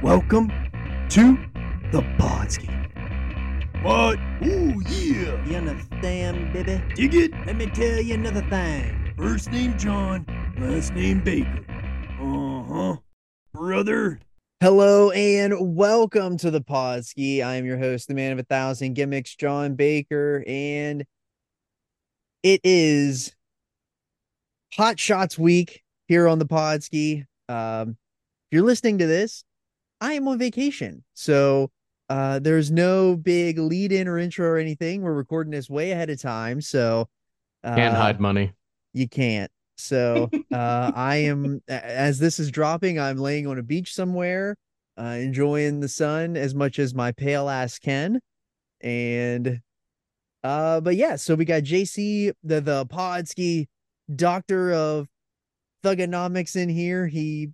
Welcome to the Podski. What? Ooh, yeah. You understand, baby? Dig it? Let me tell you another thing. First name John, last name Baker. Uh huh. Brother. Hello and welcome to the Podski. I am your host, the man of a thousand gimmicks, John Baker, and it is Hot Shots Week here on the Podski. Um, if you're listening to this, I am on vacation, so uh, there's no big lead in or intro or anything. We're recording this way ahead of time, so uh, Can't hide money. you can't. So uh, I am as this is dropping, I'm laying on a beach somewhere, uh, enjoying the sun as much as my pale ass can. And uh, but yeah, so we got JC, the the Podski doctor of thuganomics in here. He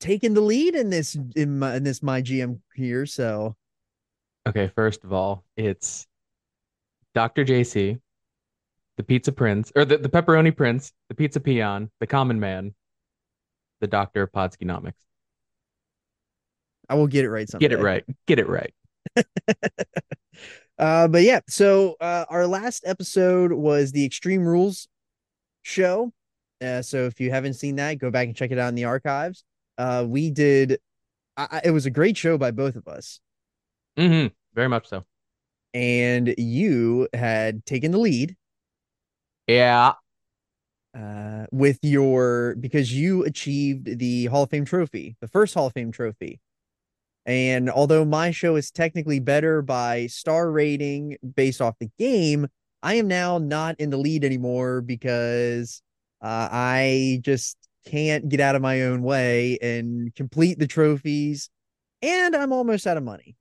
taking the lead in this in my in this my GM here. So Okay, first of all, it's Dr. JC, the pizza prince, or the, the pepperoni prince, the pizza peon, the common man, the doctor of Podskinomics. I will get it right someday. Get it right. Get it right. uh but yeah so uh our last episode was the extreme rules show uh so if you haven't seen that go back and check it out in the archives uh we did I, it was a great show by both of us hmm Very much so. and you had taken the lead Yeah. uh with your because you achieved the hall of fame trophy the first hall of fame trophy and although my show is technically better by star rating based off the game i am now not in the lead anymore because uh, i just can't get out of my own way and complete the trophies and i'm almost out of money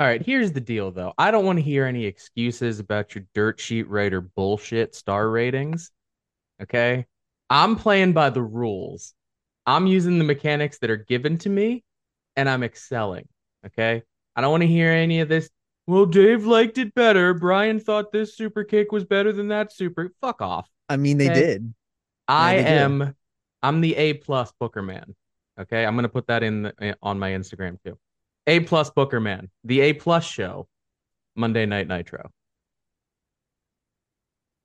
All right, here's the deal though. I don't want to hear any excuses about your dirt sheet writer bullshit star ratings. Okay? I'm playing by the rules. I'm using the mechanics that are given to me and I'm excelling. Okay? I don't want to hear any of this. Well, Dave liked it better. Brian thought this super kick was better than that super. Fuck off. i mean they Okay. did I they did. I'm the A plus Booker man. Okay? I'm gonna put that in the, on my Instagram too. A plus Booker man. The A plus show. Monday Night Nitro.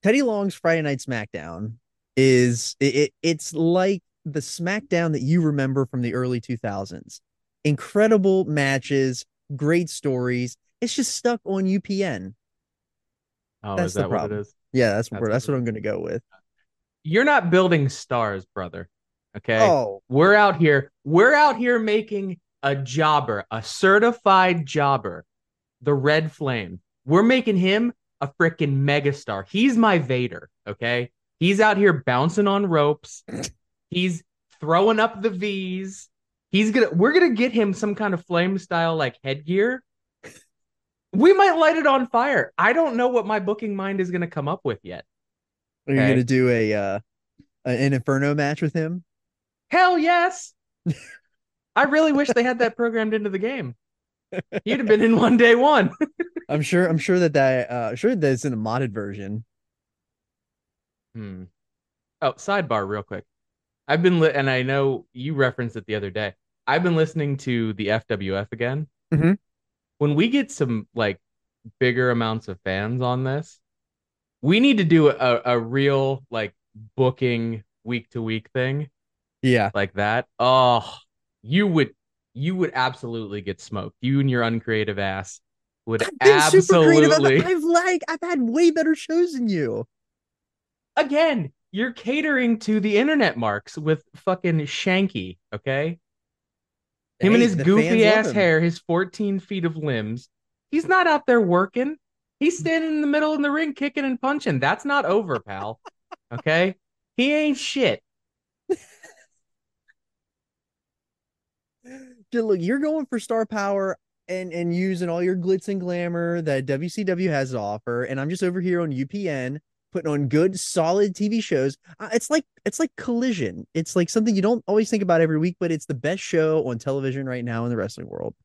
Teddy Long's Friday Night SmackDown is it, it it's like the SmackDown that you remember from the early 2000s. Incredible matches, great stories. It's just stuck on UPN. Oh, That's is the that what it problem. Yeah, that's what That's we're, that's what what I'm going to go with. You're not building stars, brother. Okay? Oh, We're out here. We're out here making a jobber, a certified jobber, the Red Flame. We're making him a freaking megastar. He's my Vader, okay? He's out here bouncing on ropes. He's throwing up the V's. He's gonna we're gonna get him some kind of flame style like headgear. We might light it on fire. I don't know what my booking mind is gonna come up with yet. Are you Okay. to do a uh an Inferno match with him? Hell yes. I really wish they had that programmed into the game. You'd have been in one day one. I'm sure I'm sure that that uh sure that it's in a modded version. Hmm. Oh, sidebar, real quick. I've been li- and I know you referenced it the other day. I've been listening to the FWF again. Mm-hmm. When we get some like bigger amounts of fans on this, we need to do a, a real like booking week to week thing Yeah. like that. Oh, you would you would absolutely get smoked. You and your uncreative ass would I've been super creative. absolutely. I've, I've like I've had way better shows than you. again, you're catering to the internet marks with fucking Shanky, okay? Him and his goofy ass hair, his 14 feet of limbs. He's not out there working. He's standing in the middle of the ring kicking and punching. That's not over, pal. Okay? He ain't shit. Dude, look, you're going for star power and and using all your glitz and glamour that WCW has to offer, and I'm just over here on UPN putting on good, solid TV shows. It's like it's like Collision. It's like something you don't always think about every week, but it's the best show on television right now in the wrestling world.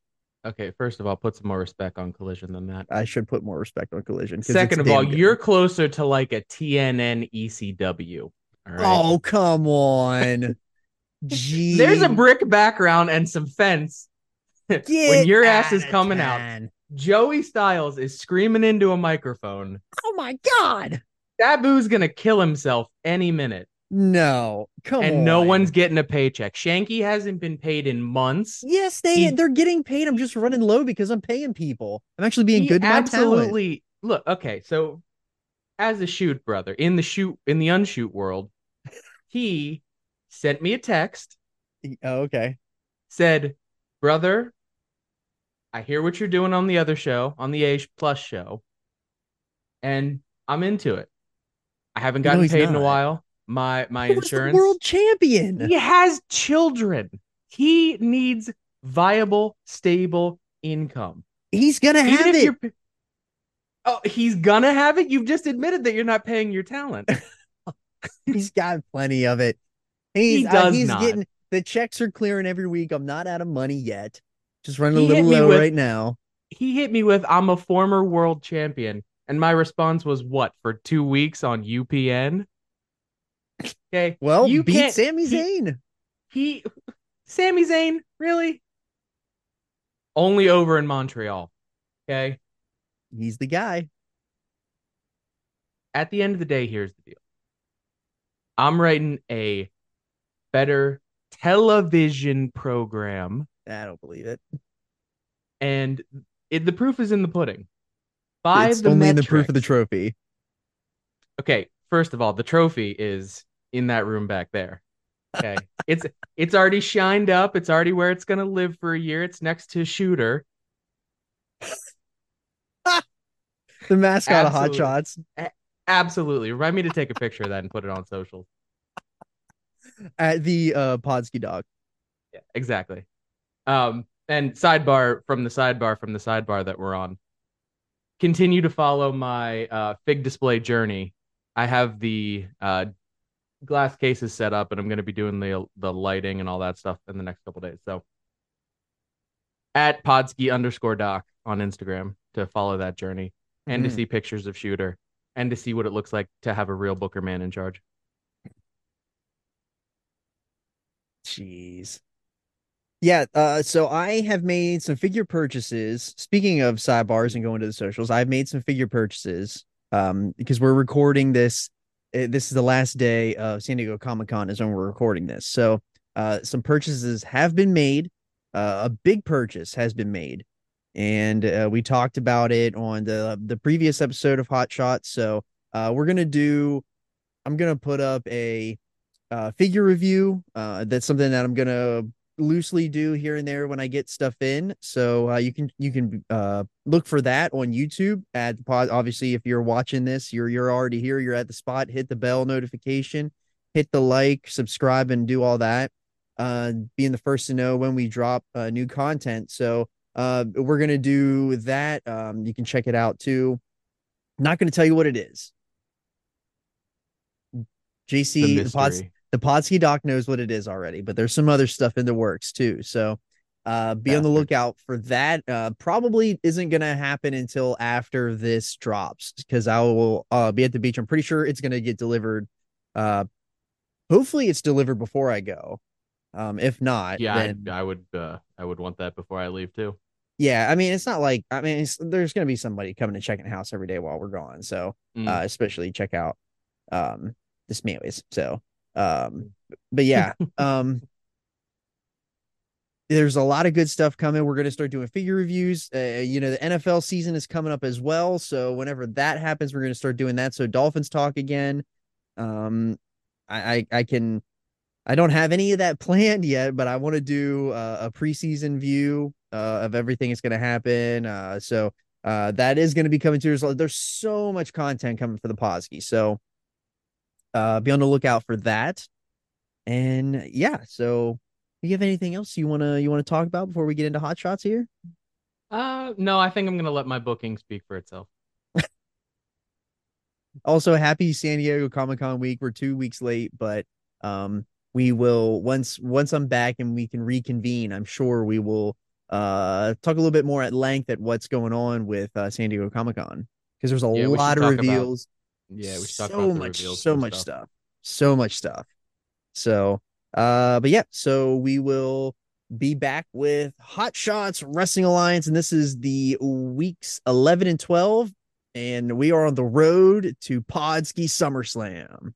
Okay, first of all, put some more respect on Collision than that. I should put more respect on Collision. Second of all, good. you're closer to like a TNN ECW. Right. oh come on. Gee, There's a brick background and some fence. when your ass is coming out, town. Joey Styles is screaming into a microphone. Oh my god. Sabu's gonna kill himself any minute, No, come on. and no one's getting a paycheck. Shanky hasn't been paid in months. Yes, they He- they're getting paid. I'm just running low because I'm paying people. I'm actually being good to my talent. absolutely look okay. So, as a shoot brother in the shoot in the unshoot world, he sent me a text. Oh, okay. Said, "Brother, I hear what you're doing on the other show, on the Age Plus show, and I'm into it. I haven't gotten he's paid in a while. My my He insurance. world champion. He has children. He needs viable, stable income. He's gonna Even have it. Oh, he's gonna have it. You've just admitted that you're not paying your talent. He's got plenty of it. He's, He uh, does he's not. getting the checks are clearing every week. I'm not out of money yet. Just running He a little low with- right now. he hit me with, "I'm a former world champion," and my response was, "What for two weeks on UPN?" Okay, Well, you beat can't- Sami he- Zayn. He, Sami Zayn, really? Only over in Montreal. Okay. He's the guy. At the end of the day, here's the deal. I'm writing a better television program, I don't believe it. and it, the proof is in the pudding. By it's the only in the proof of the trophy. Okay, first of all, the trophy is in that room back there. Okay. it's it's already shined up. It's already where it's gonna live for a year. It's next to Shooter. The mascot of Hot. Shots. Absolutely. Remind me to take a picture of that and put it on social. at the uh Podski dog. Yeah, exactly. Um, and sidebar from the sidebar from the sidebar that we're on. Continue to follow my uh, fig display journey. I have the uh, glass cases set up, and I'm going to be doing the the lighting and all that stuff in the next couple days. So, at Podski underscore doc on Instagram to follow that journey and to Mhm. see pictures of Shooter and to see what it looks like to have a real Booker man in charge. Jeez. Yeah, uh, so I have made some figure purchases. Speaking of sidebars and going to the socials, I've made some figure purchases. Um, because we're recording this. Uh, This is the last day of San Diego Comic Con is when we're recording this. So, uh, some purchases have been made. Uh, a big purchase has been made, and uh, we talked about it on the the previous episode of Hot Shots. So, uh, we're gonna do. I'm gonna put up a uh, figure review. Uh, that's something that I'm gonna loosely do here and there when I get stuff in. So uh, you can you can uh, look for that on YouTube. At the pod, obviously, if you're watching this, you're you're already here. You're at the spot. Hit the bell notification, hit the like, subscribe, and do all that. Uh, being the first to know when we drop uh, new content. So uh, we're gonna do that. Um, you can check it out too. Not gonna tell you what it is. JC, the pods, mystery. The Podski doc knows what it is already, but there's some other stuff in the works too. So uh be on the lookout for that. Uh probably isn't gonna happen until after this drops because I will uh be at the beach. I'm pretty sure it's gonna get delivered. Uh hopefully it's delivered before I go. Um if not, Yeah, then I, I would uh, I would want that before I leave too. yeah, I mean it's not like I mean it's, there's gonna be somebody coming to check in the house every day while we're gone. So Mm. uh, especially check out um the Smeaways. So um but yeah, um there's a lot of good stuff coming. We're gonna start doing figure reviews. Uh, you know, the NFL season is coming up as well. So whenever that happens, we're gonna start doing that. So Dolphins talk again. Um I I, I can I don't have any of that planned yet, but I want to do uh, a preseason view uh, of everything that's going to happen. Uh, so uh, that is going to be coming to there's, there's so much content coming for the Podski. So uh, be on the lookout for that. And yeah, so you have anything else you want to you want to talk about before we get into hot shots here? Uh, no, I think I'm gonna let my booking speak for itself. Also, happy San Diego Comic Con week. We're two weeks late, but um, we will once once I'm back and we can reconvene. I'm sure we will uh talk a little bit more at length at what's going on with uh, San Diego Comic Con because there's a Yeah, lot of talk about- reveals. Yeah, we so about much, so much stuff. stuff, so much stuff. So Uh, but yeah, so we will be back with Hot Shots Wrestling Alliance, and this is the weeks 11 and 12, and we are on the road to Podski SummerSlam.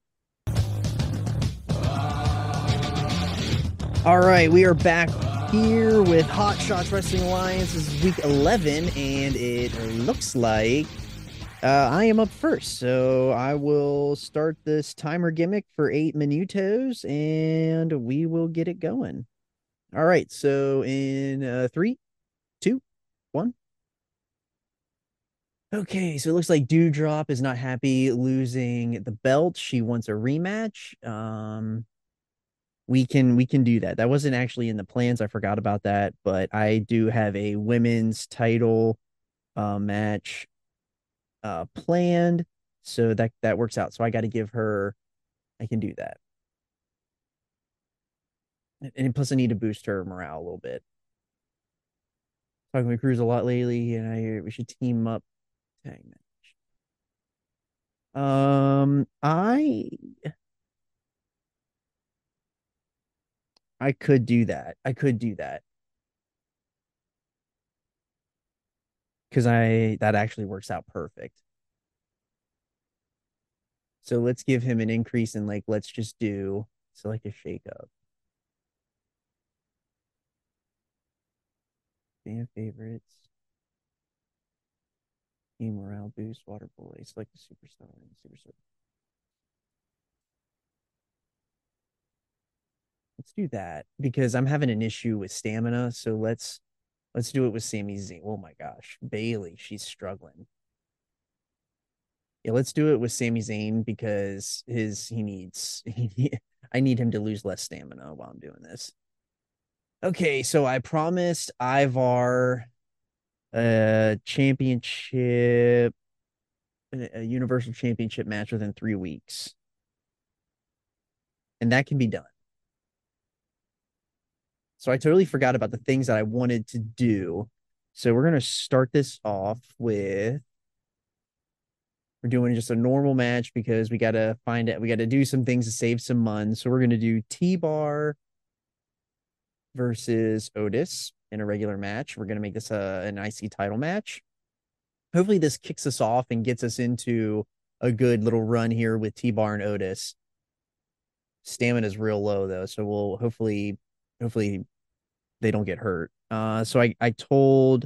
All right, we are back here with Hot Shots Wrestling Alliance. This is week 11, and it looks like uh, I am up first. So I will start this timer gimmick for eight minutos, and we will get it going. All right, so in uh, three, two, one. Okay, so it looks like Dewdrop is not happy losing the belt. She wants a rematch. Um, we can we can do that. That wasn't actually in the plans. I forgot about that, but I do have a women's title uh, match uh, planned, so that that works out. So I got to give her. I can do that, and plus I need to boost her morale a little bit. Talking with Cruz a lot lately, and I hear we should team up. Tag match. Um, I I could do that. I could do that. Cuz I that actually works out perfect. So let's give him an increase and like let's just do so like a shake up. Fan favorites. Team morale boost, water boy, select a superstar and superstar. Let's do that because I'm having an issue with stamina. So let's let's do it with Sami Zayn. Oh my gosh, Bayley, she's struggling. Yeah, let's do it with Sami Zayn because his he needs he, I need him to lose less stamina while I'm doing this. Okay, so I promised Ivar a championship a universal championship match within 3 weeks. And that can be done. So I totally forgot about the things that I wanted to do. So we're going to start this off with we're doing just a normal match because we got to find it. We got to do some things to save some money. So we're going to do T Bar versus Otis in a regular match. We're going to make this a, an IC title match. Hopefully, this kicks us off and gets us into a good little run here with T Bar and Otis. Stamina is real low though, so we'll hopefully, hopefully, they don't get hurt. Uh, so I I told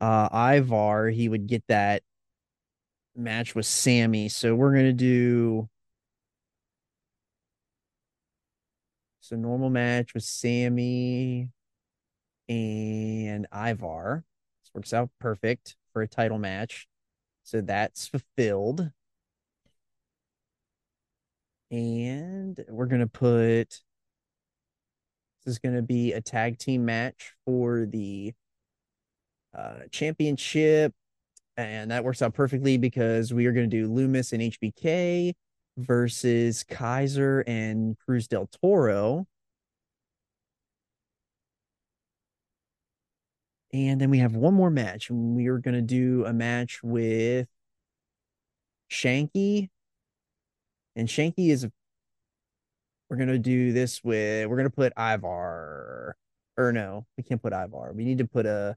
uh Ivar he would get that match with Sami. So we're gonna do so normal match with Sami and Ivar. This works out perfect for a title match. So that's fulfilled. And we're gonna put is going to be a tag team match for the uh, championship. And that works out perfectly because we are going to do Lumis and HBK versus Kaiser and Cruz del Toro. And then we have one more match. We are going to do a match with Shanky. And Shanky is we're gonna do this with we're gonna put Ivar. Or no, we can't put Ivar. We need to put a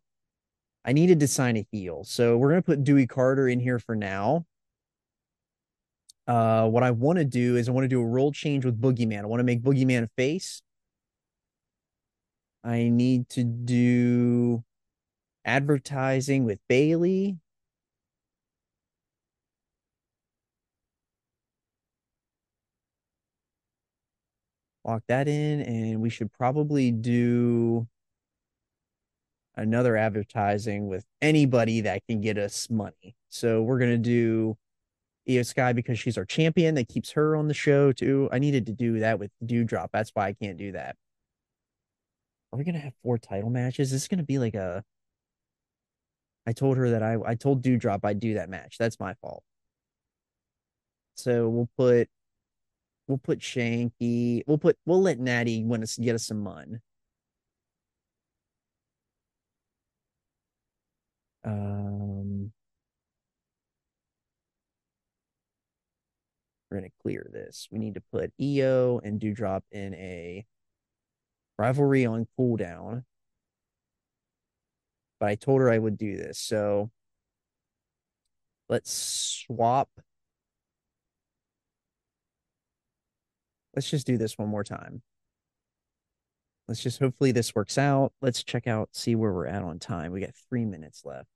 I needed to sign a heel. So we're gonna put Dewey Carter in here for now. Uh what I want to do is I want to do a role change with Boogeyman. I want to make Boogeyman a face. I need to do advertising with Bayley. Lock that in and we should probably do another advertising with anybody that can get us money. So we're going to do Iyo Sky because she's our champion that keeps her on the show too. I needed to do that with Dewdrop. That's why I can't do that. Are we going to have four title matches? This is going to be like a I told her that I I told Dewdrop I'd do that match. That's my fault. So we'll put We'll put Shanky. We'll put. We'll let Natty win us get us some mun. Um, we're gonna clear this. We need to put Iyo and Dewdrop in a Rivalry on cooldown. But I told her I would do this. So let's swap. Let's just do this one more time. Let's just hopefully this works out. Let's check out, see where we're at on time. We got three minutes left.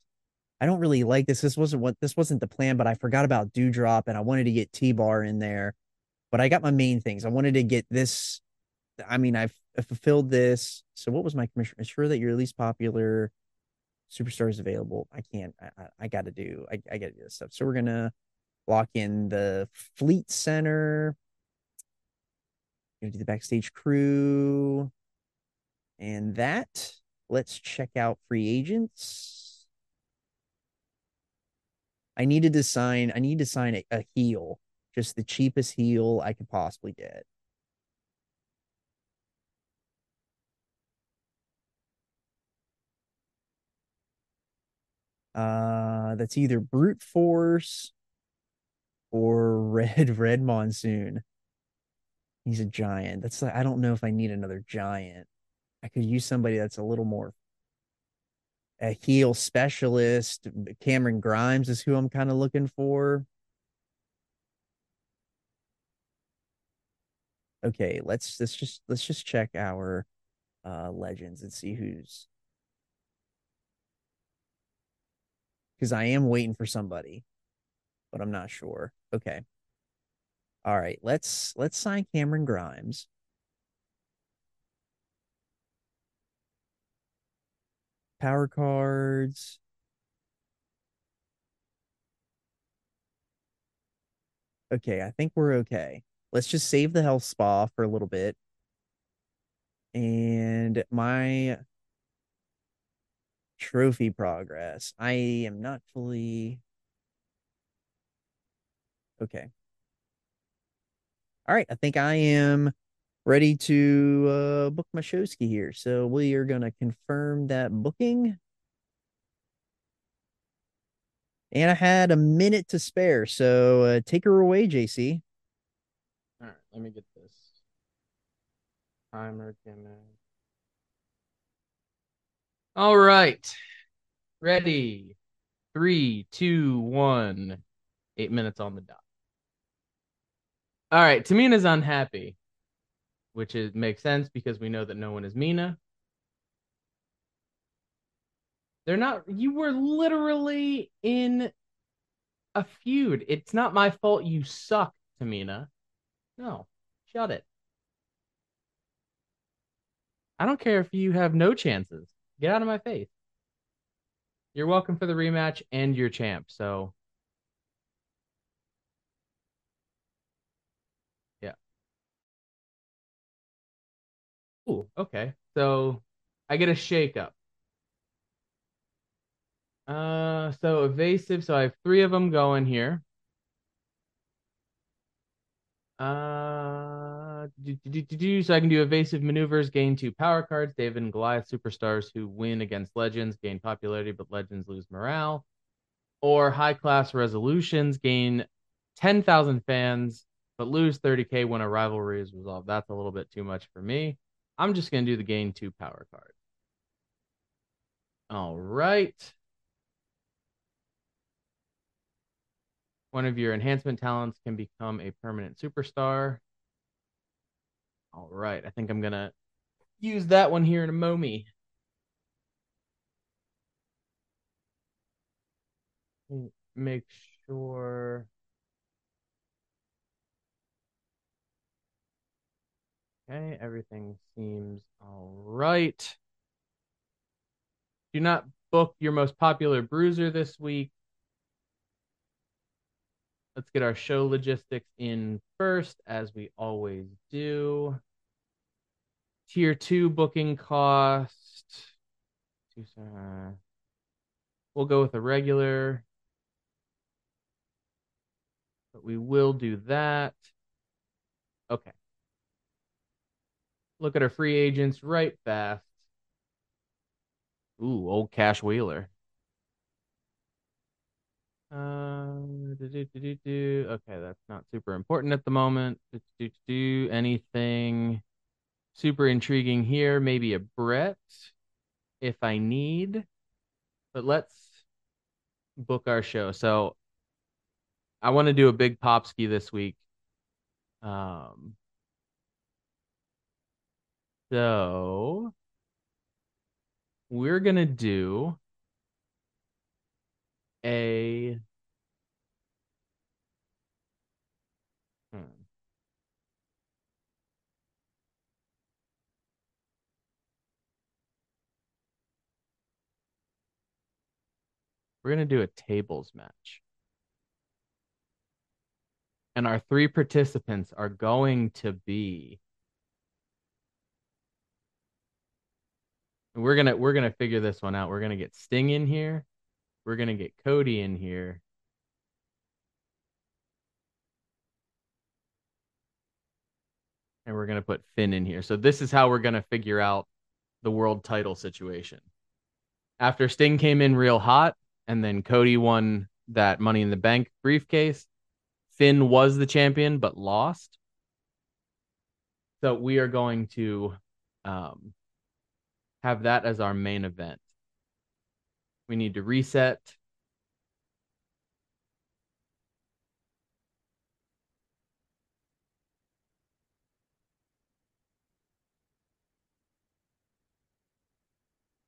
I don't really like this. This wasn't what this wasn't the plan, but I forgot about Dewdrop and I wanted to get T-Bar in there. But I got my main things. I wanted to get this. I mean, I've, fulfilled this. So what was my commission? Ensure that you're your least popular superstar is available. I can't. I, I, I got to do. I, I got to do this stuff. So we're gonna lock in the fleet center. Gonna do the backstage crew, and that. Let's check out free agents. I needed to sign. I need to sign a, a heel, just the cheapest heel I could possibly get. Uh, that's either brute force or red red monsoon. He's a giant. That's like I don't know if I need another giant. I could use somebody that's a little more a heel specialist. Cameron Grimes is who I'm kind of looking for. Okay, let's let's just let's just check our uh legends and see who's because I am waiting for somebody, but I'm not sure. Okay. All right, let's let's sign Cameron Grimes. Power cards. Okay, I think we're okay. Let's just save the health spa for a little bit. And my trophy progress. I am not fully okay. All right, I think I am ready to uh, book my showski here. So we are gonna confirm that booking. And I had a minute to spare, so uh, take her away, JC. All right, let me get this timer. All right, ready. Three, two, one. Eight minutes on the dot. All right, Tamina's unhappy, which is makes sense because we know that no one is Mina. They're not. You were literally in a feud. It's not my fault you suck, Tamina. No, shut it. I don't care if you have no chances. Get out of my face. You're welcome for the rematch and you're champ. So, Ooh, okay. So I get a shake up. Uh, so evasive. So I have three of them going here. Uh, do, do, do, do, so I can do evasive maneuvers, gain two power cards. David and Goliath superstars who win against legends gain popularity, but legends lose morale. Or high class resolutions, gain 10,000 fans, but lose 30k when a rivalry is resolved. That's a little bit too much for me. I'm just going to do the gain two power card. All right. One of your enhancement talents can become a permanent superstar. All right, I think I'm gonna use that one here in a mommy. Make sure. Okay, everything seems all right. Do not book your most popular bruiser this week. Let's get our show logistics in first, as we always do. Tier two booking cost. We'll go with a regular, but we will do that. Okay. Look at our free agents right fast. Ooh, old Cash Wheeler. Um, do, do, do, do, Okay, that's not super important at the moment. Do, do, do, anything. super intriguing here. Maybe a Brett if I need. But let's book our show. So I want to do a big Popski this week. Um, so we're gonna do a hmm. We're gonna do a tables match. And our three participants are going to be we're gonna we're gonna figure this one out. We're gonna get Sting in here. We're gonna get Cody in here. And we're gonna put Finn in here. So this is how we're gonna figure out the world title situation. After Sting came in real hot, and then Cody won that Money in the Bank briefcase. Finn was the champion but lost. So we are going to um, have that as our main event. We need to reset.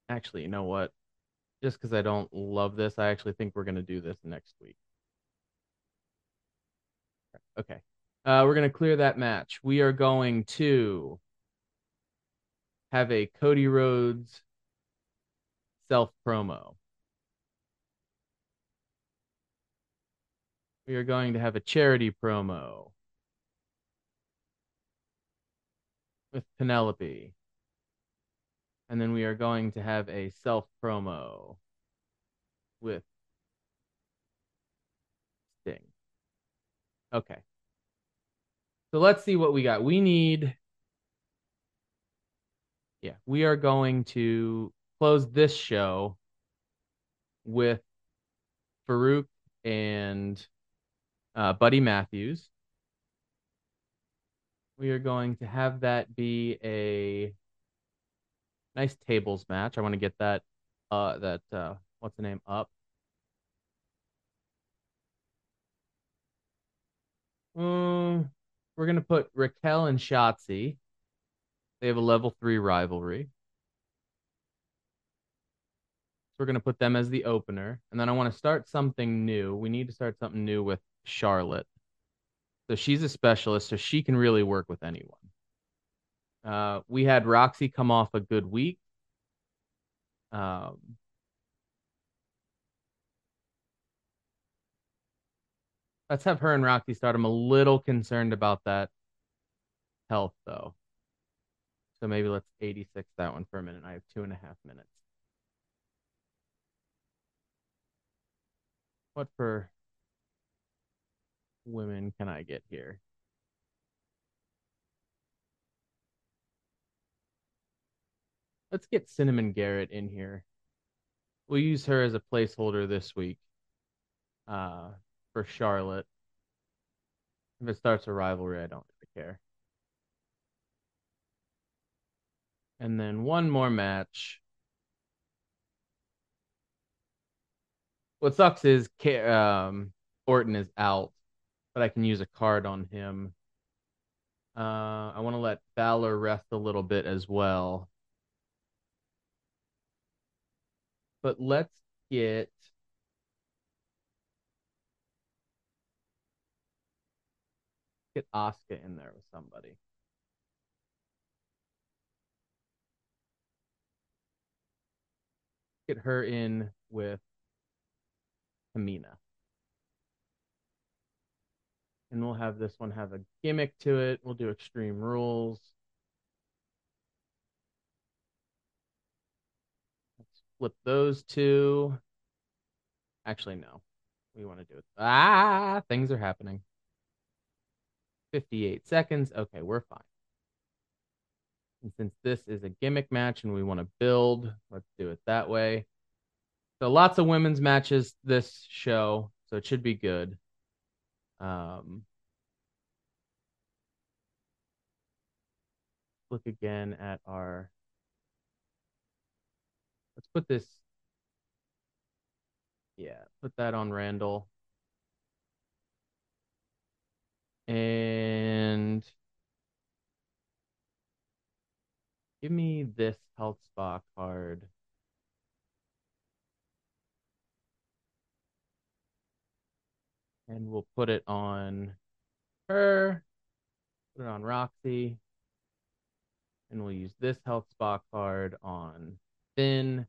Actually, you know what? Just because I don't love this, I actually think we're going to do this next week. Okay. Uh, we're going to clear that match. We are going to have a Cody Rhodes self promo. We are going to have a charity promo with Penelope. And then we are going to have a self promo with Sting. Okay. So let's see what we got. We need, yeah, we are going to close this show with Farooq and uh, Buddy Matthews. We are going to have that be a nice tables match. I want to get that, uh, that, uh, what's the name up. Um, we're gonna put Raquel and Shotzi. They have a level three rivalry. So we're gonna put them as the opener, and then I want to start something new. We need to start something new with Charlotte. So she's a specialist, so she can really work with anyone. Uh, we had Roxy come off a good week. Um, Let's have her and Roxy start. I'm a little concerned about that health, though. So maybe let's 86 that one for a minute. I have two and a half minutes. What for women can I get here? Let's get Cinnamon Garrett in here. We'll use her as a placeholder this week. Uh, for Charlotte. If it starts a rivalry, I don't really care. And then one more match. What sucks is um, Orton is out, but I can use a card on him. Uh, I want to let Balor rest a little bit as well. But let's get get Asuka in there with somebody. Get her in with Tamina. And we'll have this one have a gimmick to it. We'll do Extreme Rules. Let's flip those two. Actually, no. We want to do it. Ah, things are happening. 58 seconds. Okay, we're fine. And since this is a gimmick match and we want to build, let's do it that way. So lots of women's matches this show, so it should be good. Um, look again at our. Let's put this. Yeah, put that on Randall. And give me this health spa card. And we'll put it on her. Put it on Roxy. And we'll use this health spa card on Finn.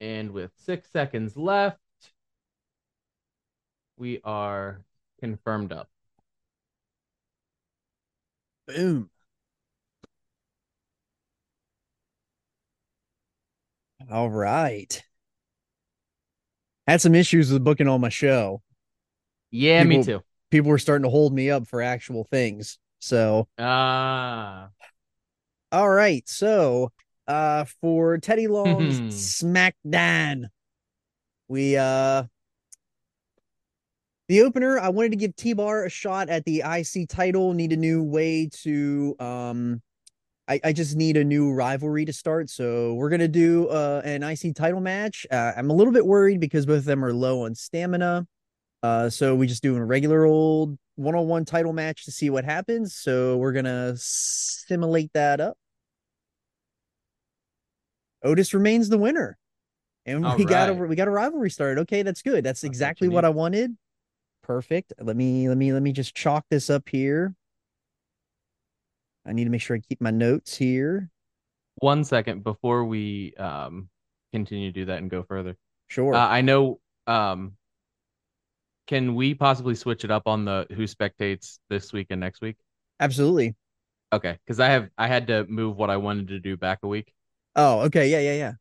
And with six seconds left, we are confirmed up. Boom. All right. Had some issues with booking on my show. Yeah, me too. People were starting to hold me up for actual things. So, Ah, all right. So, uh for Teddy Long's. SmackDown, we uh the opener, I wanted to give T-Bar a shot at the IC title, need a new way to um I, I just need a new rivalry to start. So we're gonna do uh, an IC title match. Uh, I'm a little bit worried because both of them are low on stamina. Uh, so we just do a regular old one-on-one title match to see what happens. So we're gonna simulate that up. Otis remains the winner, and All we got a we got a rivalry started. Okay, that's good. That's That's exactly you what. I wanted. Perfect. Let me let me let me just chalk this up here. I need to make sure I keep my notes here. one second before we um continue to do that and go further. Sure. Uh, I know. Um, can we possibly switch it up on the who spectates this week and next week? Absolutely. Okay, because I have I had to move what I wanted to do back a week. Oh, okay. Yeah, yeah, yeah.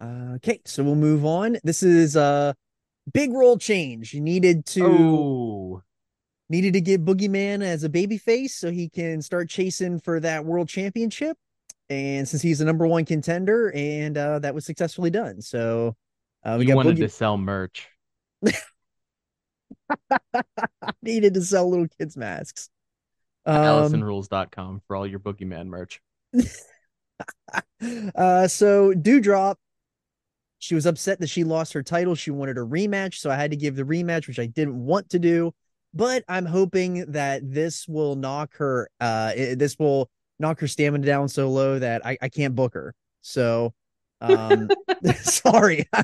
Uh, okay, so we'll move on. This is a big role change. You needed to Oh, needed to give Boogeyman as a baby face so he can start chasing for that world championship. And since he's the number one contender, and uh, that was successfully done. So uh, we wanted Boogie to sell merch. needed to sell little kids masks. Um, AllisonRules.com for all your boogeyman merch. uh, so Dewdrop, she was upset that she lost her title. She wanted a rematch, so I had to give the rematch, which I didn't want to do. But I'm hoping that this will knock her. Uh, this will knock her stamina down so low that I, I can't book her. So, um, sorry.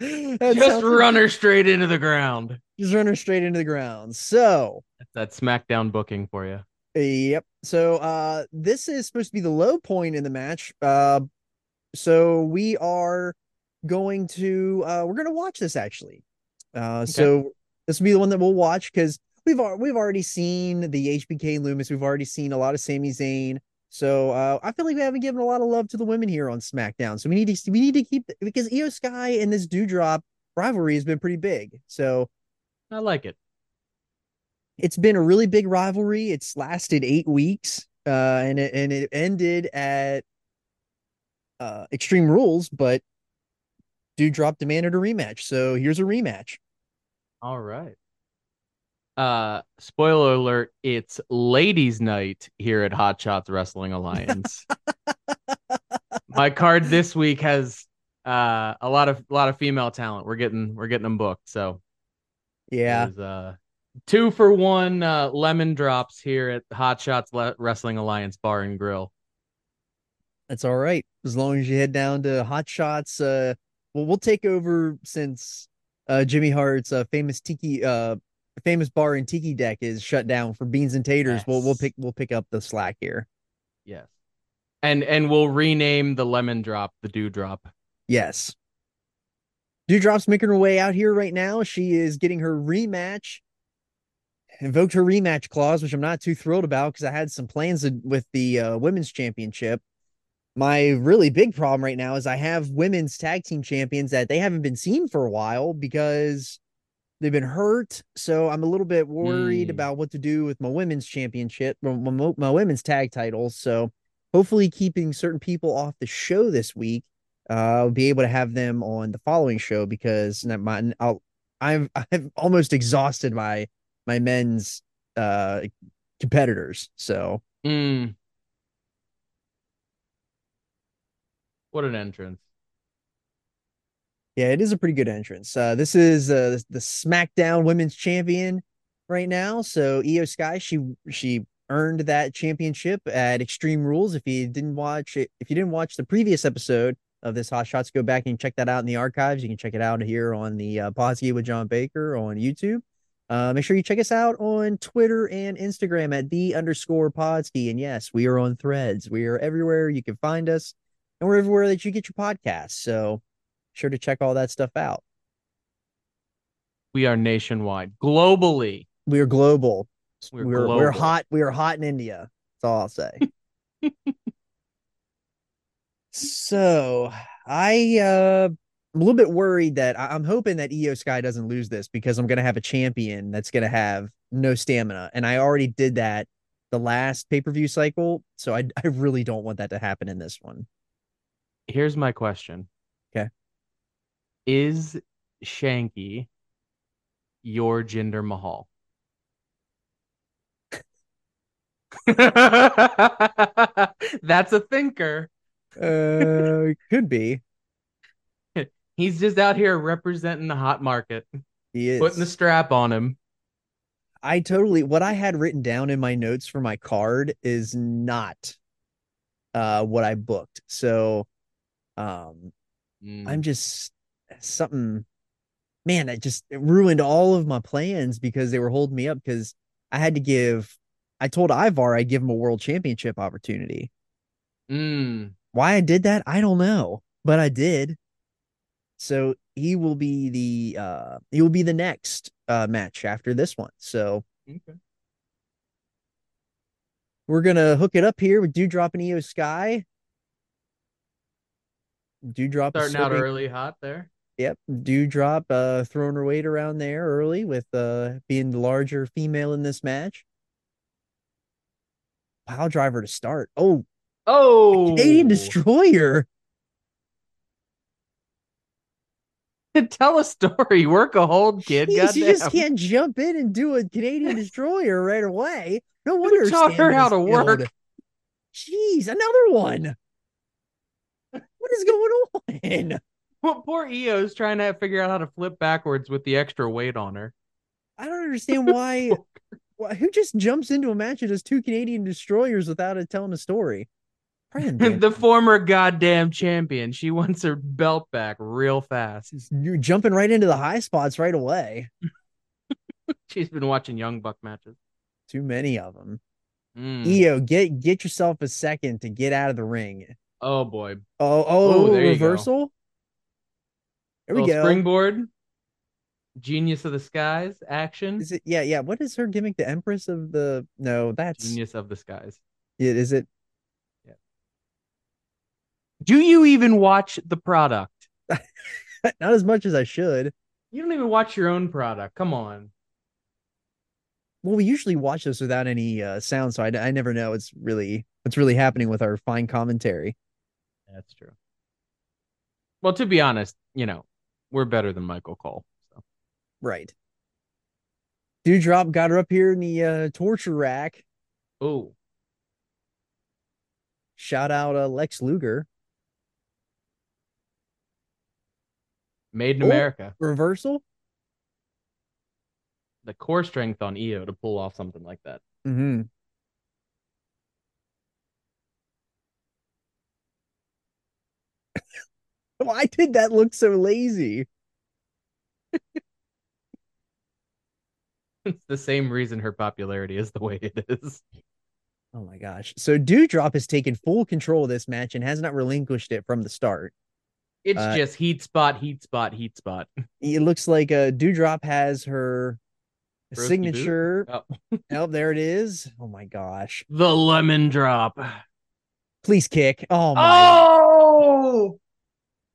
Just run her straight into the ground. just run her straight into the ground. So, That's that SmackDown booking for you. Yep. So uh this is supposed to be the low point in the match. Uh so we are going to uh we're going to watch this actually. Uh so this will be the one that we'll watch cuz we've we've already seen the HBK Lumis, we've already seen a lot of Sami Zayn. So uh I feel like we haven't given a lot of love to the women here on SmackDown. So we need to we need to keep because Iyo Sky and this Dewdrop rivalry has been pretty big. So I like it. it's been a really big rivalry. It's lasted eight weeks, uh, and it and it ended at uh, Extreme Rules, but Dewdrop demanded a rematch. So here's a rematch. All right. Uh, spoiler alert, it's ladies' night here at Hot Shots Wrestling Alliance. My card this week has uh a lot of a lot of female talent. We're getting we're getting them booked. So Yeah, uh two for one uh lemon drops here at Hot Shots Le- Wrestling Alliance Bar and Grill. that's all right. As long as you head down to Hot Shots, uh, well, we'll take over since uh Jimmy Hart's uh, famous tiki uh famous bar and tiki deck is shut down for beans and taters. We'll we'll pick we'll pick up the slack here. Yes. And and we'll rename the lemon drop the dew drop. Yes. Dewdrop's making her way out here right now. She is getting her rematch. Invoked her rematch clause, which I'm not too thrilled about because I had some plans with the uh, women's championship. My really big problem right now is I have women's tag team champions that they haven't been seen for a while because they've been hurt. So I'm a little bit worried Hmm. about what to do with my women's championship, my, my, my women's tag titles. So hopefully keeping certain people off the show this week uh, I'll be able to have them on the following show because my, I'll, I've I've almost exhausted my my men's uh competitors. So Mm. What an entrance. yeah, it is a pretty good entrance. Uh, this is uh the, SmackDown Women's Champion right now. So Iyo Sky, she she earned that championship at Extreme Rules. If you didn't watch it, if you didn't watch the previous episode of this Hot Shots, go back and check that out in the archives. You can check it out here on the uh, Podski with John Baker on YouTube. Uh, make sure you check us out on Twitter and Instagram at the underscore Podski. And yes, we are on threads. We are everywhere you can find us, and we're everywhere that you get your podcasts. So sure to check all that stuff out. We are nationwide, globally. We are global. We're We're we're, hot. We are hot in India. That's all I'll say. so I uh I'm a little bit worried that I'm hoping that Iyo Sky doesn't lose this because I'm gonna have a champion that's gonna have no stamina. And I already did that the last pay-per-view cycle. So I I really don't want that to happen in this one. Here's my question. Okay. Is Shanky your Jinder Mahal? That's a thinker. Uh could be. He's just out here representing the hot market, He is. putting the strap on him. I totally what I had written down in my notes for my card is not uh what I booked. So um Mm. I'm just something man, I just ruined all of my plans because they were holding me up because I had to give I told Ivar I'd give him a world championship opportunity. Mm. Why I did that, I don't know, but I did. So he will be the uh he will be the next uh match after this one. So Okay. We're gonna hook it up here with Doudrop and Iyo Sky. Doudrop Starting out early hot there. Yep, Doudrop uh throwing her weight around there early with uh being the larger female in this match. Pile driver to start. Oh, Oh, Canadian Destroyer. Tell a story. Work a hold, kid. Jeez, you just can't jump in and do a Canadian Destroyer right away. No wonder Who taught her how to work? Jeez, another one. What is going on? Poor, poor Iyo's trying to figure out how to flip backwards with the extra weight on her. I don't understand why, why who just jumps into a match and does two Canadian destroyers without it telling a story. Probably them damn- the former goddamn champion. She wants her belt back real fast. you're jumping right into the high spots right away. She's been watching Young Buck matches. Too many of them. Mm. Eo, get get yourself a second to get out of the ring. Oh boy. Oh, oh, Oh, reversal. There we go. Springboard. Genius of the skies action. Is it? Yeah, yeah. What is her gimmick? The Empress of the? No, that's. Genius of the skies. It is it. Yeah. Do you even watch the product? Not as much as I should. You don't even watch your own product. Come on. Well, we usually watch this without any uh, sound, so I, I never know what's really what's really happening with our fine commentary. That's true. Well, to be honest, you know, we're better than Michael Cole. So Right. Doudrop got her up here in the uh, torture rack. oh, Shout out uh, Lex Luger. made in. America. Reversal. The core strength on Iyo to pull off something like that. Mm-hmm. Why did that look so lazy? It's the same reason her popularity is the way it is. Oh my gosh. So Doudrop has taken full control of this match and has not relinquished it from the start. It's Uh, just heat spot, heat spot, heat spot. It looks like uh, Doudrop has her Broski boot? signature. Oh, Oh, there it is. Oh my gosh. the lemon drop. Please kick. Oh my. Oh,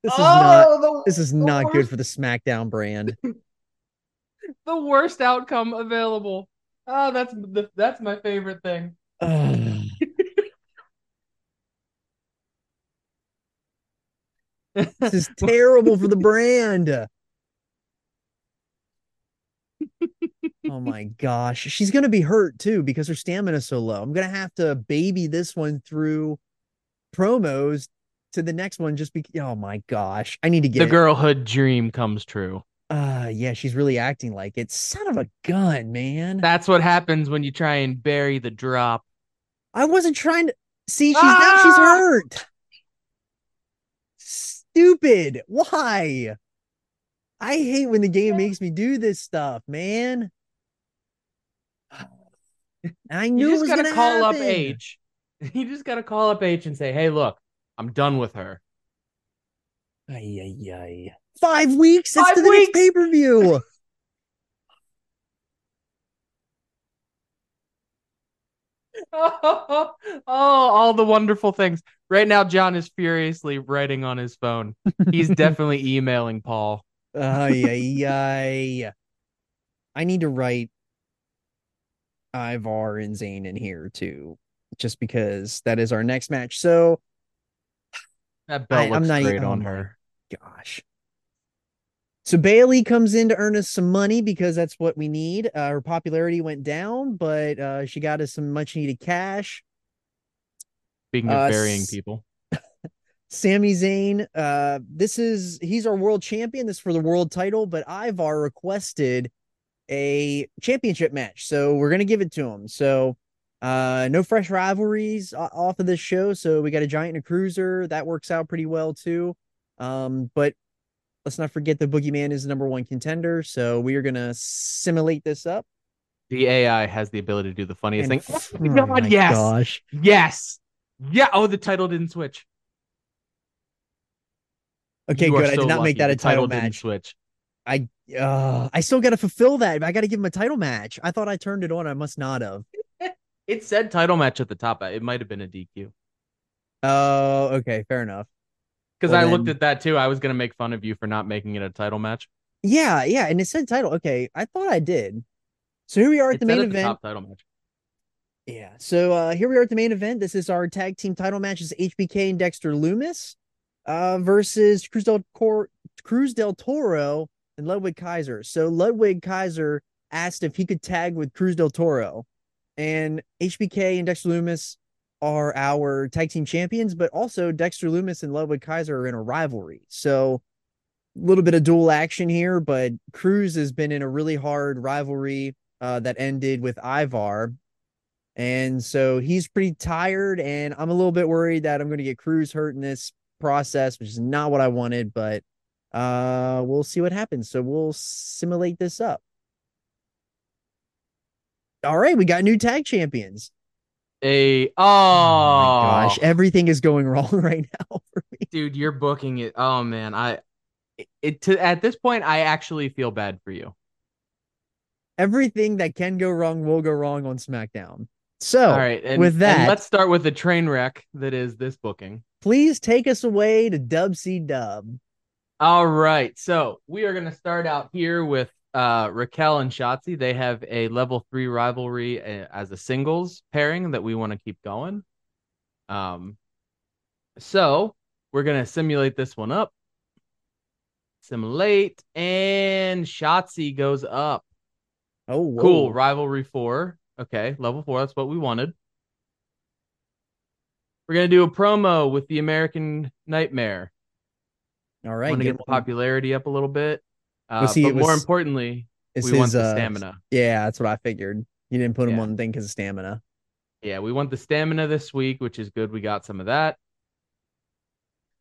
This is not. Oh, the, This is not good for the SmackDown brand. the worst outcome available. Oh, that's the, that's my favorite thing. Ugh. this is terrible for the brand. oh my gosh. She's gonna be hurt too because her stamina's so low. I'm gonna have to baby this one through promos to the next one just because oh my gosh. I need to get the it. girlhood dream comes true. Uh yeah, she's really acting like it. Son of a gun, man. That's what happens when you try and bury the drop. I wasn't trying to see she's now she's Ah! hurt. Stupid. Why? I hate when the game makes me do this stuff, man. I knew You just gotta call up happen. H. You just gotta call up H and say, "Hey, look, I'm done with her." Ay, ay, ay. Five weeks. It's Five to the weeks? next pay per view. oh, all the wonderful things. Right now, John is furiously writing on his phone. He's definitely emailing Paul. ay, ay, ay. I need to write Ivar and Zane in here too, just because that is our next match. So, That belt I- I'm looks not e- great oh on her. gosh. So Bayley comes in to earn us some money because that's what we need. Uh, her popularity went down, but uh, she got us some much needed cash. Speaking of Uh, burying people, Sami Zayn, uh, this is he's our world champion. This is for the world title, but Ivar requested a championship match, so we're gonna give it to him. So, uh, no fresh rivalries off of this show. So we got a giant and a cruiser that works out pretty well too. Um, but let's not forget the Boogeyman is the number one contender. So we are gonna simulate this up. the AI has the ability to do the funniest And- thing. Oh my Oh God, my yes, gosh. yes, yeah. Oh, the title didn't switch. Okay, You good. I did not make that a title didn't match. Switch. I uh I still gotta fulfill that. I gotta give him a title match. I thought I turned it on. I must not have. It said title match at the top. It might have been a DQ. Oh, okay, fair enough. Because Well, I looked at that too. I was gonna make fun of you for not making it a title match. Yeah, yeah, and it said title. Okay, I thought I did. So here we are at It the main at the event. top title match. Yeah. So uh here we are at the main event. This is our tag team title matches HBK and Dexter Lumis uh versus Cruz del Cor- Cruz del Toro and Ludwig Kaiser. So Ludwig Kaiser asked if he could tag with Cruz del Toro. And HBK and Dexter Lumis are our tag team champions, but also Dexter Lumis and Ludwig Kaiser are in a rivalry. So a little bit of dual action here, but Cruz has been in a really hard rivalry uh, that ended with Ivar. And so he's pretty tired, and I'm a little bit worried that I'm going to get Cruz hurt in this process, which is not what I wanted, but uh, we'll see what happens. So we'll simulate this up. All right, we got new tag champions. A oh, Oh gosh, everything is going wrong right now for me. dude, you're booking it. Oh man, I it, it to at this point I actually feel bad for you. Everything that can go wrong will go wrong on SmackDown. So, All right, and, with that- let's start with the train wreck that is this booking. please take us away to Dub C Dub. All right, so we are gonna start out here with uh Raquel and Shotzi. They have a level three rivalry uh, as a singles pairing that we want to keep going. Um, so we're gonna simulate this one up. Simulate and Shotzi goes up. Oh, whoa. Cool. Rivalry four. Okay. Level four. That's what we wanted. We're going to do a promo with the American Nightmare. All right, I want to good get the popularity up a little bit. Uh, Was he- but more importantly, It's we want his, the uh, stamina. Yeah, that's what I figured. You didn't put him Yeah. on the thing because of stamina. Yeah, we want the stamina this week, which is good. We got some of that.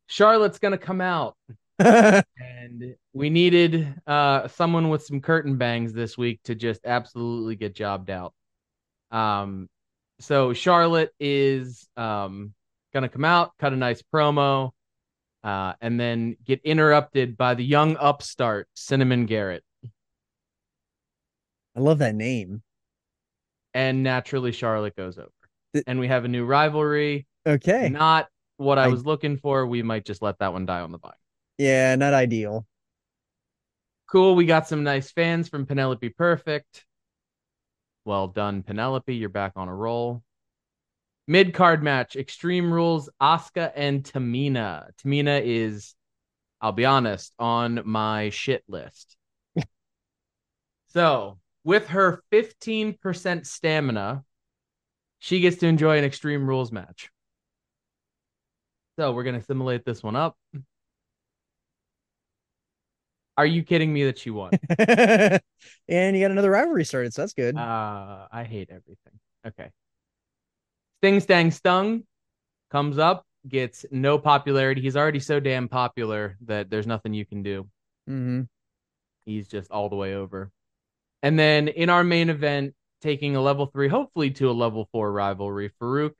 Charlotte's going to come out. and we needed uh someone with some curtain bangs this week to just absolutely get jobbed out. Um so Charlotte is um gonna come out, cut a nice promo, uh, and then get interrupted by the young upstart, Cinnamon Garrett. I love that name. And naturally Charlotte goes over. Th- And we have a new rivalry. Okay. Not what I, I- was looking for. We might just let that one die on the vine. Yeah, not ideal. Cool. We got some nice fans from Penelope Perfect. Well done, Penelope. You're back on a roll. Mid card match Extreme Rules, Asuka and Tamina. Tamina is, I'll be honest, on my shit list. so with her 15% stamina, she gets to enjoy an Extreme Rules match. So we're going to simulate this one up. Are you kidding me that she won? and you got another rivalry started, so that's good. Uh, I hate everything. Okay. Sting Stang Stung comes up, gets no popularity. He's already so damn popular that there's nothing you can do. Mm-hmm. He's just all the way over. And then in our main event, taking a level three, hopefully to a level four rivalry, Farooq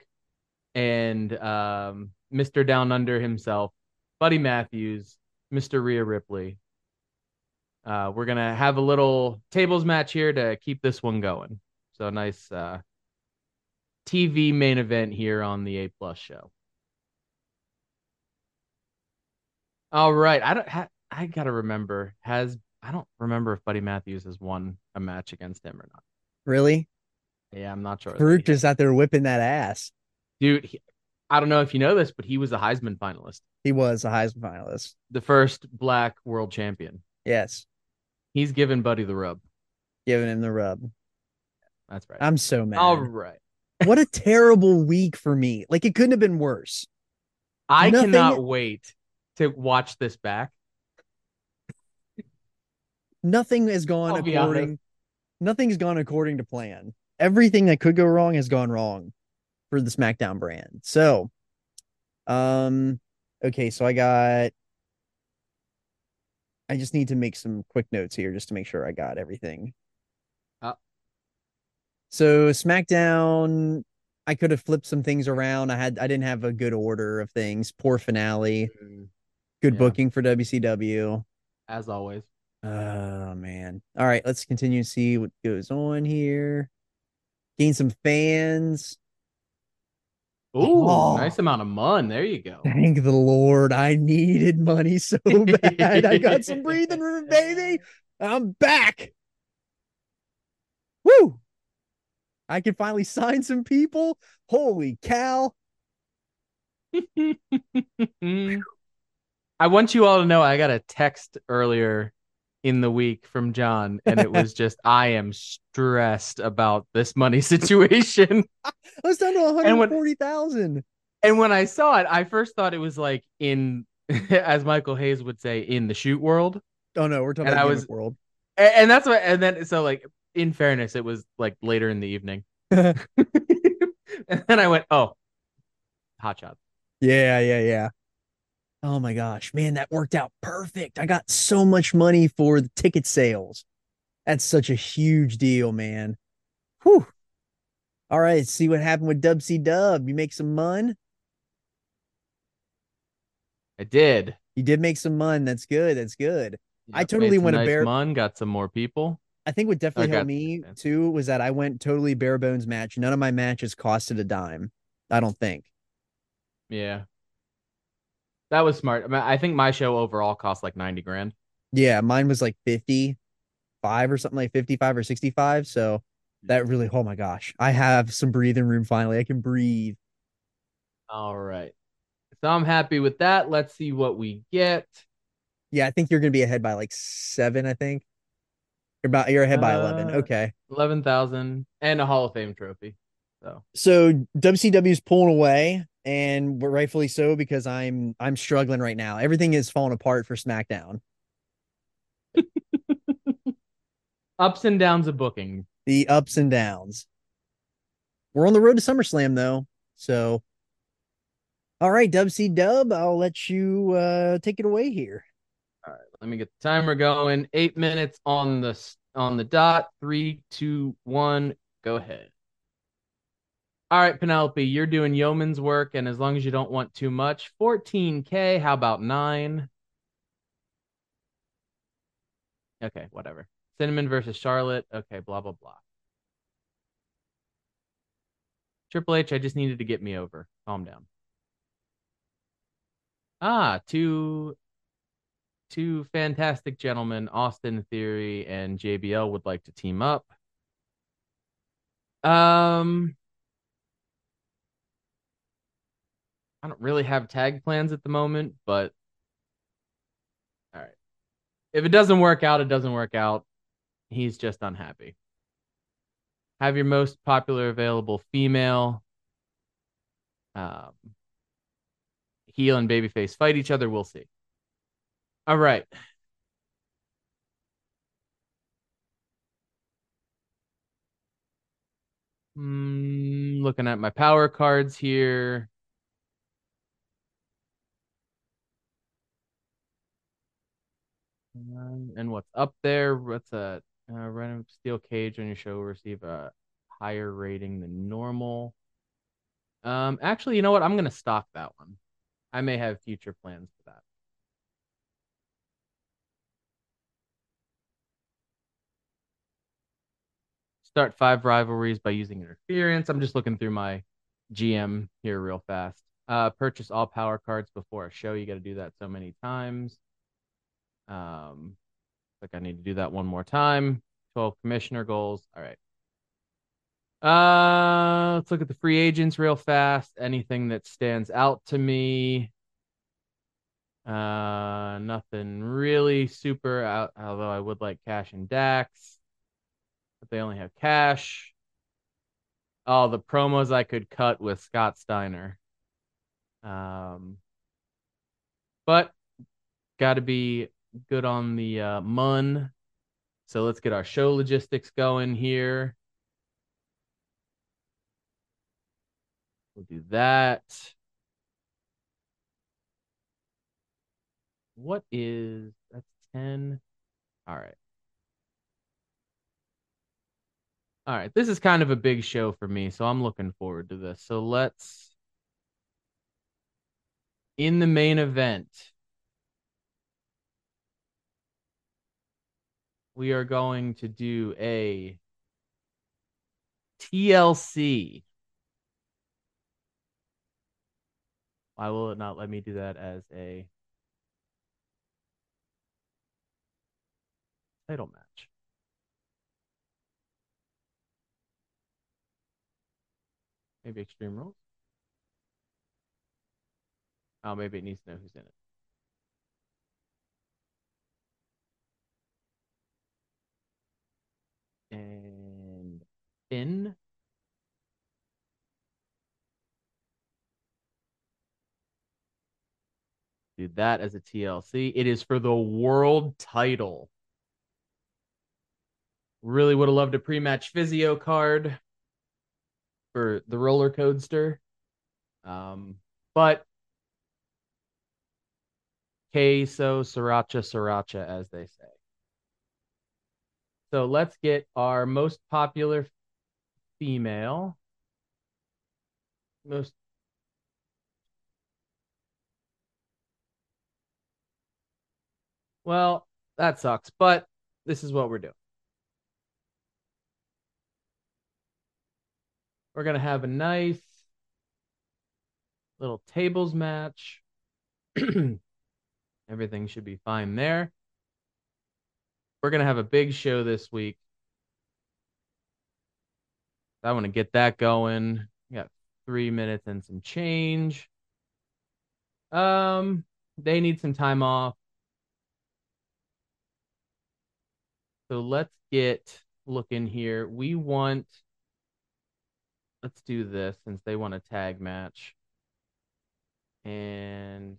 and um, Mr. Down Under himself, Buddy Matthews, Mr. Rhea Ripley. Uh, we're gonna have a little tables match here to keep this one going. So nice uh, TV main event here on the A Plus show. All right, I don't. Ha- I gotta remember. Has I don't remember if Buddy Matthews has won a match against him or not. Really? Yeah, I'm not sure. Farooq just out there whipping that ass. dude. He, I don't know if you know this, but he was a Heisman finalist, He was a Heisman finalist. the first Black world champion. Yes, He's given Buddy the rub. giving him the rub. That's right. I'm so mad. All right. What a terrible week for me. Like it couldn't have been worse. I Nothing- cannot wait to watch this back. Nothing has gone according. Nothing's gone according to plan. Everything that could go wrong has gone wrong for the SmackDown brand. So, um, okay, so I got. I just need to make some quick notes here just to make sure I got everything. So SmackDown, I could have flipped some things around. I had I didn't have a good order of things. Poor finale. Mm-hmm. Good Yeah. booking for WCW. As always. Oh man. All right, let's continue to see what goes on here. Gain some fans. Ooh, Oh. nice amount of money. There you go. Thank the Lord. I needed money so bad. I got some breathing room, baby. I'm back. Woo! I can finally sign some people. Holy cow. I want you all to know I got a text earlier in the week from John, and it was just, I am stressed about this money situation. I was down to And when- 140,000. And when I saw it, I first thought it was like in, as Michael Hayes would say, in the shoot world. Oh no, we're talking And about I was- World. And, and that's what, and then, so like, in fairness, it was like later in the evening. and then I went, oh, hot shot. Yeah, yeah, yeah. Oh my gosh, man, that worked out perfect. I got so much money for the ticket sales. That's such a huge deal, man. Whew. All right, see what happened with Dub C Dub. You make some mun? I did. You did make some mun. That's good. That's good. I totally went a nice bare- mun, got some more people. I think what definitely helped me yeah. too was that I went totally bare bones match. None of my matches costed a dime. I don't think. Yeah. That was smart. I, mean, I think my show overall cost like 90 grand. Yeah, mine was like 55 or something like 55 or 65. So hmm. that really, oh my gosh, I have some breathing room finally. I can breathe. All right. So I'm happy with that. Let's see what we get. Yeah, I think you're going to be ahead by like seven, I think. You're about, you're ahead by 11. Uh, Okay. 11,000 and a Hall of Fame trophy. So, So WCW's pulling away and rightfully so because I'm, I'm struggling right now. Everything is falling apart for SmackDown. ups and downs of booking. The ups and downs. We're on the road to SummerSlam though. So, all right, Dub C Dub, I'll let you uh take it away here. All right, let me get the timer going. Eight minutes on the on the dot. Three, two, one. Go ahead. All right, Penelope, you're doing yeoman's work, and as long as you don't want too much, 14k. How about nine? Okay, whatever. Cinnamon versus Charlotte. Okay, blah blah blah. Triple H, I just needed to get me over. Calm down. Ah, two two fantastic gentlemen, Austin Theory and JBL, would like to team up. Um, I don't really have tag plans at the moment, but all right. If it doesn't work out, it doesn't work out. He's just unhappy. Have your most popular available female. Um, heel and babyface fight each other. We'll see. All right. Mm, looking at my power cards here. Um, and what's up there? What's a uh, random steel cage on your show will receive a higher rating than normal. Um, actually, you know what? I'm gonna stock that one. I may have future plans for that. Start five rivalries by using interference. I'm just looking through my GM here real fast. Uh, purchase all power cards before a show. You got to do that so many times. Um, like I need to do that one more time. 12 commissioner goals. All right. Uh, let's look at the free agents real fast. Anything that stands out to me. Uh, nothing really super out, although I would like cash and Dax. But they only have cash. Oh, the promos I could cut with Scott Steiner. Um, but got to be good on the uh, MUN. So let's get our show logistics going here. We'll do that. What is that's 10? All right. All right, this is kind of a big show for me, so I'm looking forward to this. So let's in the main event. We are going to do a TLC. Why will it not let me do that as a title match? Maybe Extreme Rules? Oh, maybe it needs to know who's in it. And Finn. Do that as a TLC. It is for the world title. Really would have loved a pre-match physio card for the roller coaster. Um, but queso sriracha sriracha, as they say. So let's get our most popular female. Most Well, that sucks, but this is what we're doing. We're going to have a nice little tables match. Everything should be fine there. We're going to have a big show this week. I want to get that going. We got three minutes and some change. Um, they need some time off. So let's get looking here. We want, let's do this since they want a tag match. And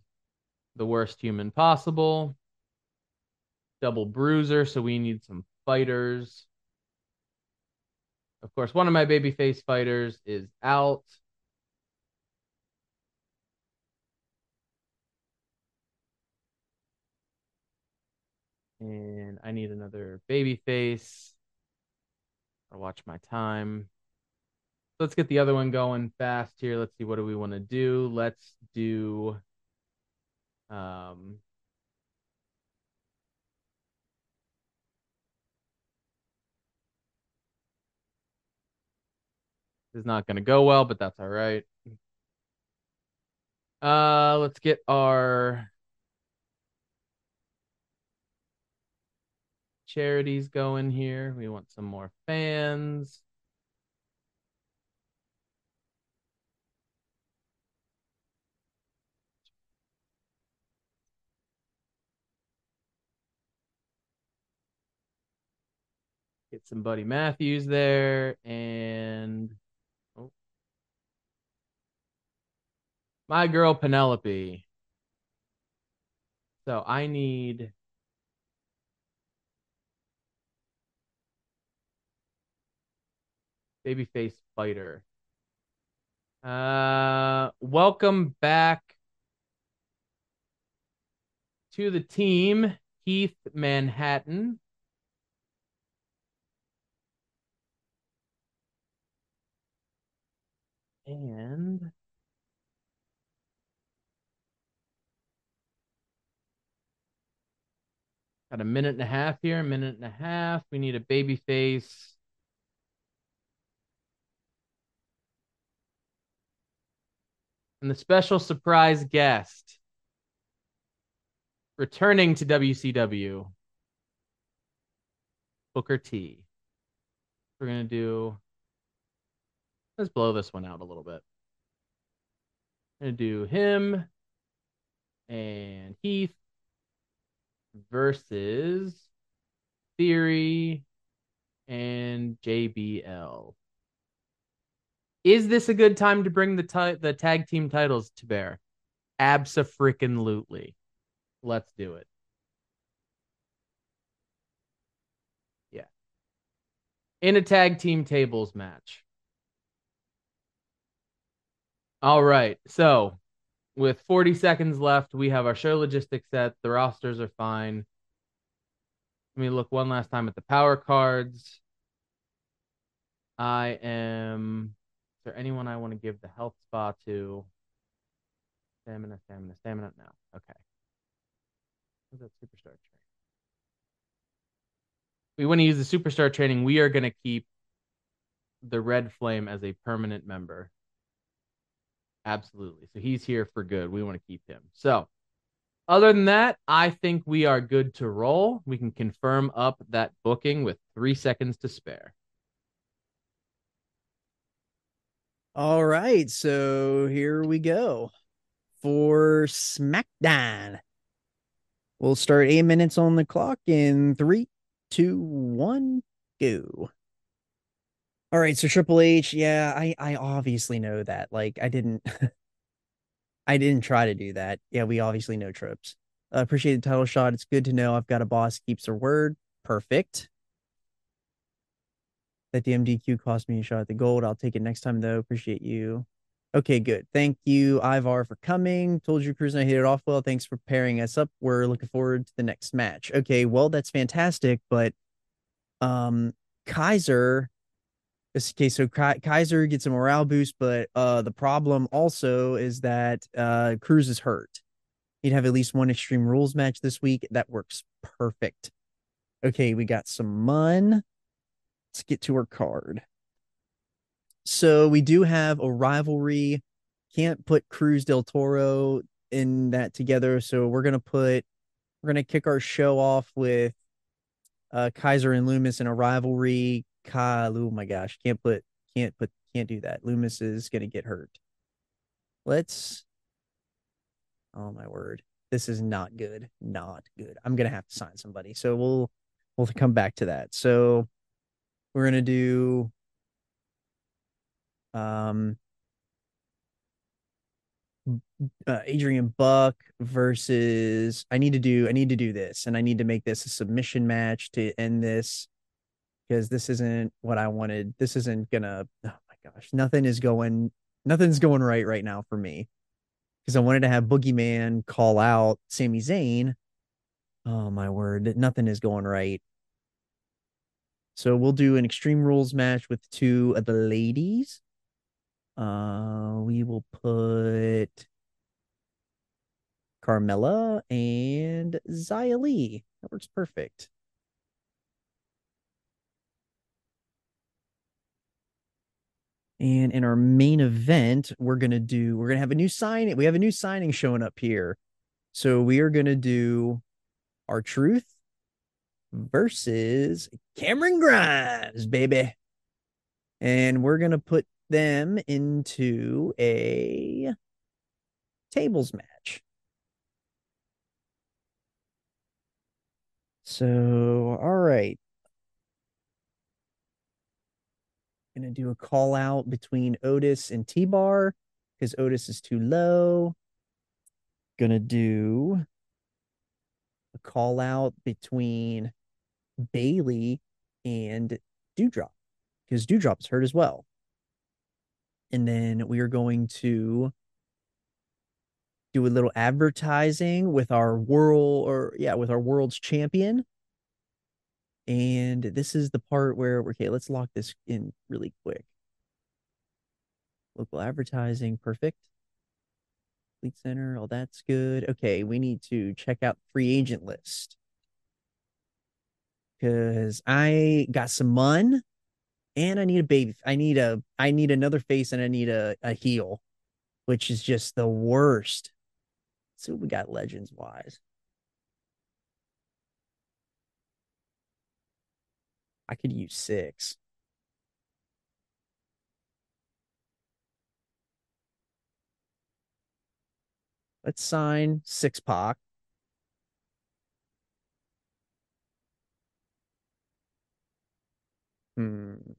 the worst human possible. Double bruiser, so we need some fighters. Of course, one of my babyface fighters is out. And I need another babyface. I'll watch my time. Let's get the other one going fast here. Let's see what do we want to do. Let's do um This is not going to go well, but that's all right. Uh, let's get our charities going here. We want some more fans. Some Buddy Matthews there and oh. my girl Penelope. So I need babyface fighter. Uh, welcome back to the team, Heath Manhattan. And got a minute and a half here, a minute and a half. We need a baby face. And the special surprise guest returning to WCW, Booker T. We're going to do, let's blow this one out a little bit. I'm going to do him and Heath versus Theory and JBL. Is this a good time to bring the ti- the tag team titles to bear? Abso-freaking-lutely. Let's do it. Yeah. In a tag team tables match. All right. So, with 40 seconds left, we have our show logistics set. The rosters are fine. Let me look one last time at the power cards. I am. Is there anyone I want to give the health spa to? Stamina, stamina, stamina. No. Okay. What's that superstar training? We want to use the superstar training. We are going to keep the Red Flame as a permanent member. Absolutely. So he's here for good. We want to keep him. So, other than that, I think we are good to roll. We can confirm up that booking with three seconds to spare. All right, so here we go for SmackDown. We'll start eight minutes on the clock in three, two, one, go. All right, so Triple H, yeah, I I obviously know that. Like I didn't I didn't try to do that. Yeah, we obviously know tropes. Uh, appreciate the title shot. It's good to know I've got a boss keeps her word. Perfect. That the MDQ cost me a shot at the gold. I'll take it next time though. Appreciate you. Okay, good. Thank you, Ivar, for coming. Told you, Cruz, and I hit it off well. Thanks for pairing us up. We're looking forward to the next match. Okay, well, that's fantastic, but um, Kaiser. Okay, so Kaiser gets a morale boost, but uh, the problem also is that uh, Cruz is hurt. He'd have at least one Extreme Rules match this week. That works perfect. Okay, we got some Mun. Let's get to our card. So we do have a rivalry. Can't put Cruz del Toro in that together. So we're gonna put we're gonna kick our show off with uh Kaiser and Lumis in a rivalry. Kyle, oh my gosh, can't put can't put can't do that. Lumis is gonna get hurt. Let's oh my word. This is not good. Not good. I'm gonna have to sign somebody. So we'll we'll come back to that. So we're gonna do um uh, Adrian Buck versus I need to do I need to do this and I need to make this a submission match to end this because this isn't what I wanted. This isn't gonna oh my gosh, nothing is going nothing's going right right now for me. Because I wanted to have Boogeyman call out Sami Zayn. Oh my word, nothing is going right. So we'll do an Extreme Rules match with two of the ladies. Uh, we will put Carmella and Xia Li. That works perfect. And in our main event, we're gonna do we're gonna have a new signing. We have a new signing showing up here. So we are gonna do R-Truth versus Cameron Grimes, baby. And we're gonna put them into a tables match. So, all right. Gonna do a call out between Otis and T Bar because Otis is too low. Gonna do a call out between Bayley and Doudrop because Doudrop's hurt as well. And then we are going to do a little advertising with our world or yeah, with our world's champion. And this is the part where okay, let's lock this in really quick. Local advertising, perfect. Fleet Center, all that's good. Okay, we need to check out free agent list. Cause I got some mun and I need a baby. I need a I need another face and I need a, a heel, which is just the worst. Let's see what we got legends wise. I could use six. Let's sign six Pac. Hmm.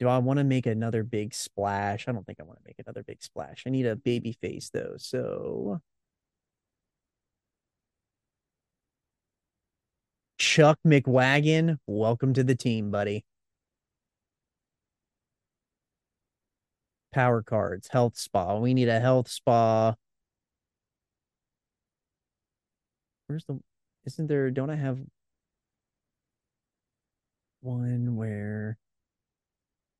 Do I want to make another big splash? I don't think I want to make another big splash. I need a baby face though. So Chuck McWagon, welcome to the team, buddy. Power cards, health spa. We need a health spa. Where's the isn't there don't I have one where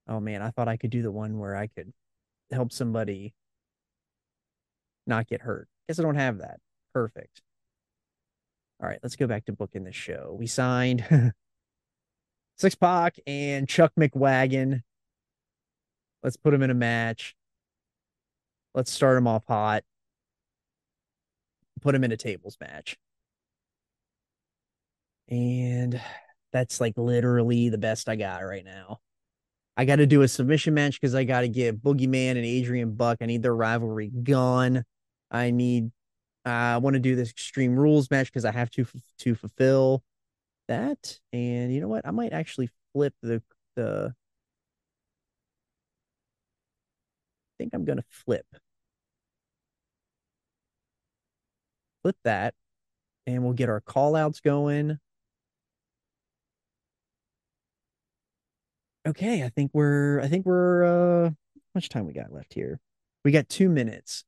oh man, I thought I could do the one where I could help somebody not get hurt. Guess I don't have that. Perfect. All right, let's go back to booking the show. We signed Six Pac and Chuck McWagon. Let's put him in a match. Let's start him off hot. Put him in a tables match. And that's like literally the best I got right now. I got to do a submission match because I got to get Boogeyman and Adrian Buck. I need their rivalry gone. I need I want to do this Extreme Rules match because I have to to fulfill that. And you know what? I might actually flip the the. I think I'm gonna flip. Flip that, and we'll get our call outs going. Okay, I think we're I think we're uh how much time we got left here? We got two minutes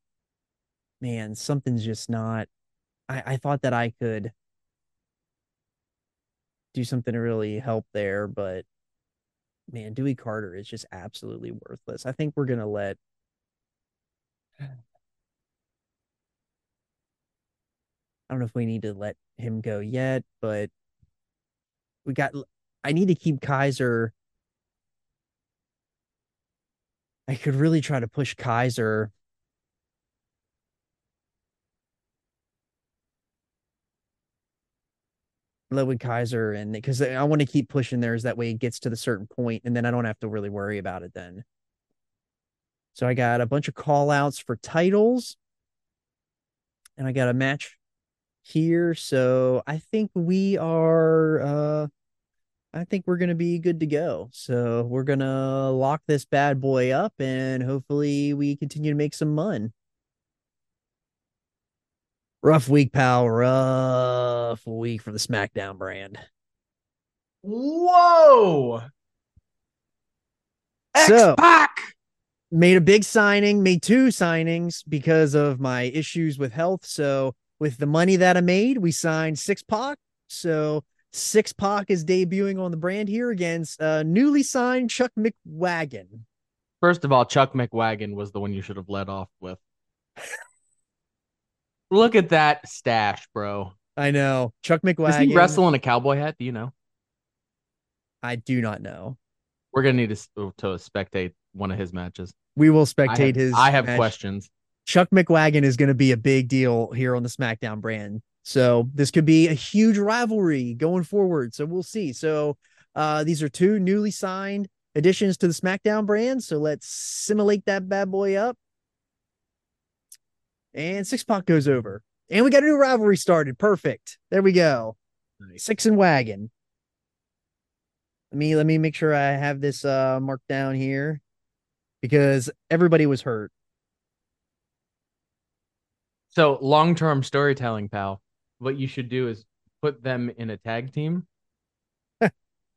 man, something's just not. I, I thought that I could do something to really help there, but man, Dewey Carter is just absolutely worthless. I think we're gonna let. I don't know if we need to let him go yet, but we got. I need to keep Kaiser. I could really try to push Kaiser Ludwig Kaiser and because I want to keep pushing theirs that way it gets to the certain point and then I don't have to really worry about it then. So I got a bunch of call outs for titles and I got a match here. So I think we are uh I think we're gonna be good to go. So we're gonna lock this bad boy up and hopefully we continue to make some money. Rough week, pal. Rough week for the SmackDown brand. Whoa. So- X-Pac! Made a big signing, made two signings because of my issues with health. So with the money that I made, we signed Six Pac. So Six Pac is debuting on the brand here against uh, newly signed Chuck McWagon. First of all, Chuck McWagon was the one you should have led off with. Look at that stash, bro. I know Chuck McWagon. Does he wrestle in a cowboy hat? Do you know? I do not know. We're gonna need to, to spectate one of his matches. We will I spectate have, his. I have match. questions. Chuck McWagon is going to be a big deal here on the SmackDown brand. So this could be a huge rivalry going forward. So we'll see. So uh, these are two newly signed additions to the SmackDown brand. So let's simulate that bad boy up. And Six Pac goes over. And we got a new rivalry started. Perfect. There we go. Nice. Six and Wagon. Let me let me make sure I have this uh marked down here because everybody was hurt. So long term storytelling, pal. What you should do is put them in a tag team.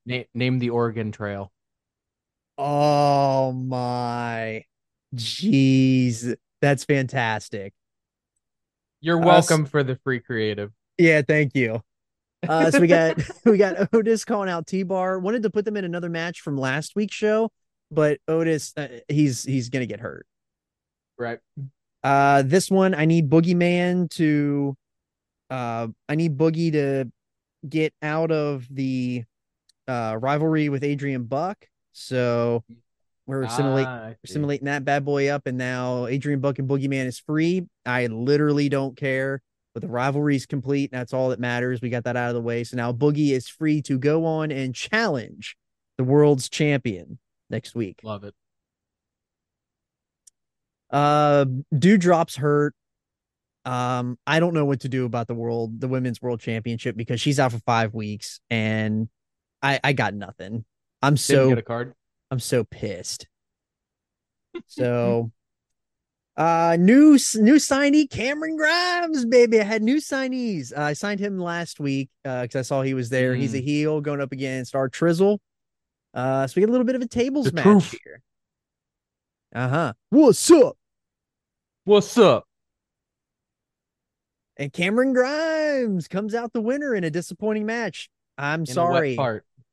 Na- name the Oregon Trail. Oh my jeez. That's fantastic. You're Uh, welcome for the free creative. Yeah, thank you. Uh, so we got we got Otis calling out T Bar. Wanted to put them in another match from last week's show, but Otis uh, he's he's gonna get hurt. Right. Uh, this one I need Boogeyman to, uh, I need Boogie to get out of the uh rivalry with Adrian Buck. So we're simulating Ah, we're see. that bad boy up, and now Adrian Buck and Boogeyman is free. I literally don't care. But the rivalry is complete. That's all that matters. We got that out of the way. So now Boogie is free to go on and challenge the world's champion next week. Love it. Uh Doudrop's hurt. Um, I don't know what to do about the world, the women's world championship because she's out for five weeks and I I got nothing. I'm Didn't so get a card. I'm so pissed. So, uh, new new signee Cameron Grimes, baby. I had new signees. Uh, I signed him last week uh because I saw he was there. He's a heel going up against our Trizzle. Uh, so we get a little bit of a tables The match truth. here. Uh huh. What's up? What's up? And Cameron Grimes comes out the winner in a disappointing match. I'm In sorry.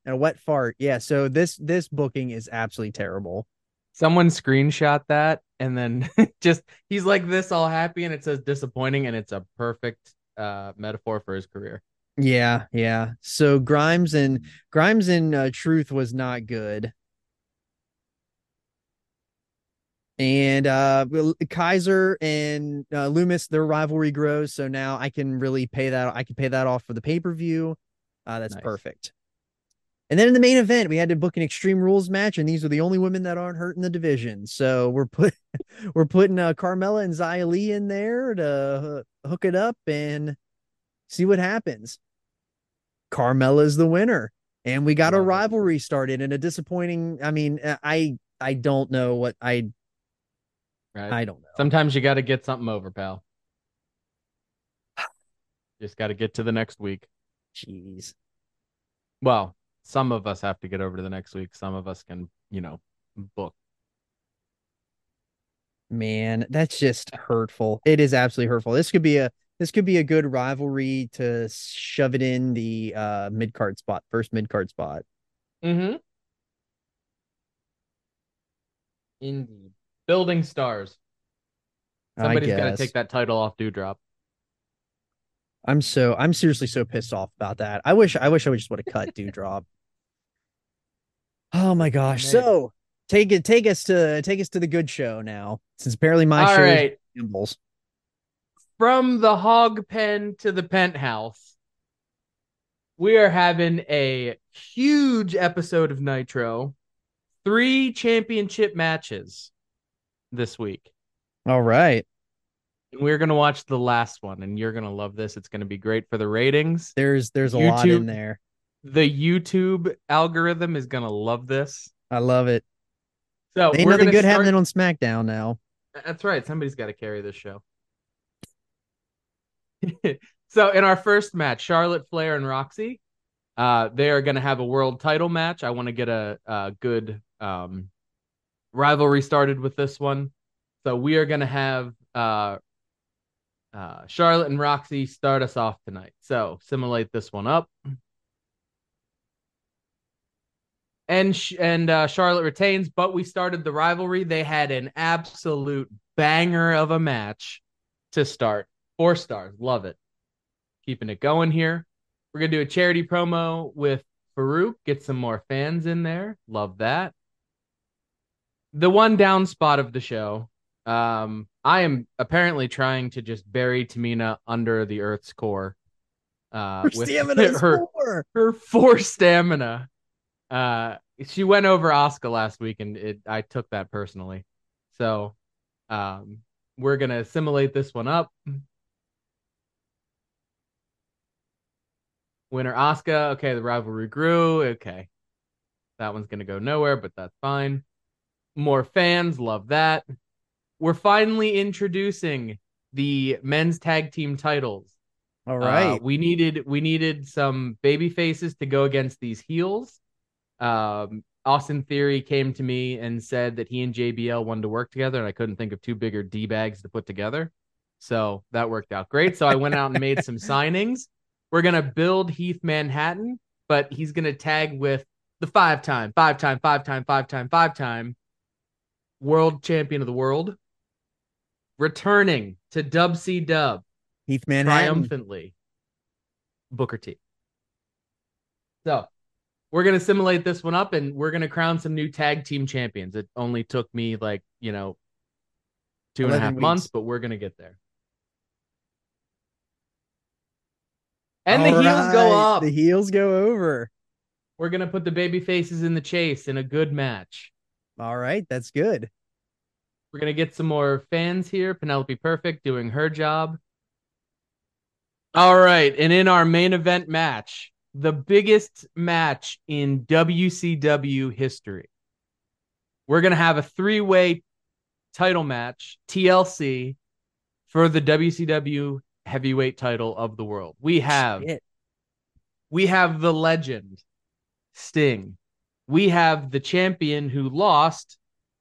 And a wet fart. Yeah. So this this booking is absolutely terrible. Someone screenshot that and then just he's like this all happy and it says disappointing and it's a perfect uh metaphor for his career. Yeah, yeah. So Grimes and Grimes and uh, Truth was not good. And uh Kaiser and uh, Lumis, their rivalry grows. So now I can really pay that. I can pay that off for the pay per view. Uh, that's Nice. perfect. And then in the main event, we had to book an Extreme Rules match, and these are the only women that aren't hurt in the division. So we're put we're putting uh, Carmella and Xia Li in there to hook it up and see what happens. Carmella is the winner, and we got a rivalry started and a disappointing. I mean, uh, I I don't know what I Right. I don't know. Sometimes you got to get something over, pal. Just got to get to the next week. Jeez. Well, some of us have to get over to the next week. Some of us can, you know, book. Man, that's just hurtful. It is absolutely hurtful. This could be a this could be a good rivalry to shove it in the uh mid card spot, first mid card spot. Mm-hmm. Indeed. Building stars. Somebody's got to take that title off Doudrop. I'm so I'm seriously so pissed off about that. I wish I wish I would just would have cut Doudrop. Oh my gosh. made. So take it take us to take us to the good show now. Since apparently my All show is right. shambles. From the hog pen to the penthouse, we are having a huge episode of Nitro. Three championship matches this week. All right. And we're going to watch the last one, and you're going to love this. It's going to be great for the ratings. There's there's a lot in there. The YouTube algorithm is going to love this. I love it. So Ain't we're nothing good start- happening on SmackDown now. That's right. Somebody's got to carry this show. so in our first match, Charlotte Flair and Roxy, uh, they are going to have a world title match. I want to get a, a good um, rivalry started with this one. So we are going to have uh, uh, Charlotte and Roxy start us off tonight. So simulate this one up. And sh- and uh, Charlotte retains, but we started the rivalry. They had an absolute banger of a match to start. Four stars, love it. Keeping it going here. We're gonna do a charity promo with Farooq. Get some more fans in there. Love that. The one down spot of the show. Um, I am apparently trying to just bury Tamina under the Earth's core. Uh, Her with stamina is her her four stamina. Uh, she went over Oscar last week, and it I took that personally. So, um, we're gonna assimilate this one up. Winner Oscar. Okay, the rivalry grew. Okay, that one's gonna go nowhere, but that's fine. More fans love that. We're finally introducing the men's tag team titles. All right. Uh, we needed we needed some baby faces to go against these heels. Um, Austin Theory came to me and said that he and JBL wanted to work together, and I couldn't think of two bigger d bags to put together. So that worked out great. So I went out and made some signings. We're gonna build Heath Manhattan, but he's gonna tag with the five time, five time, five time, five time, five time world champion of the world, returning to Dub C Dub Heath Manhattan. triumphantly Booker T. So we're gonna simulate this one up and we're gonna crown some new tag team champions. It only took me like, you know, two and a half and a 11 half months, but we're gonna get there. And the All heels go right, up. The heels go over. We're gonna put the baby faces in the chase in a good match. All right, that's good. We're gonna get some more fans here. Penelope Perfect doing her job. All right, and in our main event match, the biggest match in WCW history, we're gonna have a three-way title match, TLC, for the WCW heavyweight title of the world. We have Shit. we have the legend Sting. We have the champion who lost,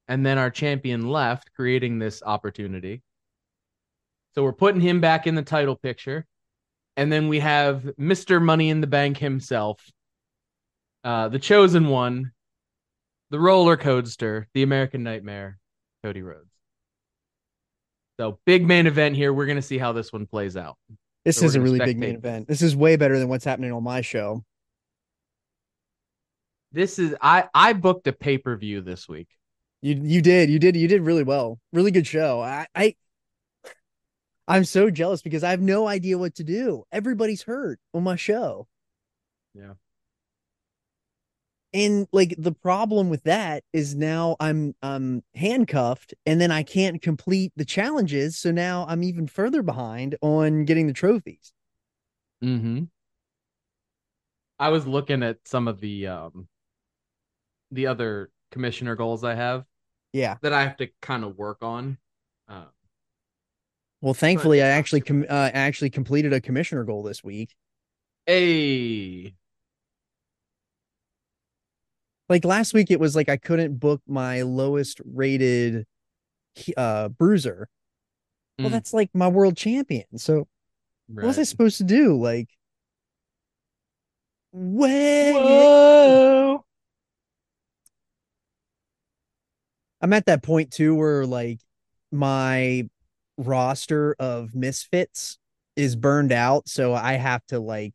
and then our champion left, creating this opportunity. So we're putting him back in the title picture. And then we have Mr. Money in the Bank himself, uh, the chosen one, the roller coaster, the American Nightmare, Cody Rhodes. So big main event here. We're gonna see how this one plays out. This So is a really big main event. This is way better than what's happening on my show. This is I I booked a pay per view this week. You you did you did you did really well. Really good show. I I I'm so jealous because I have no idea what to do. Everybody's hurt on my show. Yeah. And like the problem with that is now I'm I'm handcuffed and then I can't complete the challenges. So now I'm even further behind on getting the trophies. Mm-hmm. I was looking at some of the um the other commissioner goals I have Yeah. that I have to kind of work on. Uh, Well, thankfully, I actually com- uh, actually completed a commissioner goal this week. hey, Like last week, it was like I couldn't book my lowest rated uh bruiser. Well, Mm. that's like my world champion. So what was I supposed to do? Like, wait, Whoa. I'm at that point too where like my roster of misfits is burned out, so I have to like,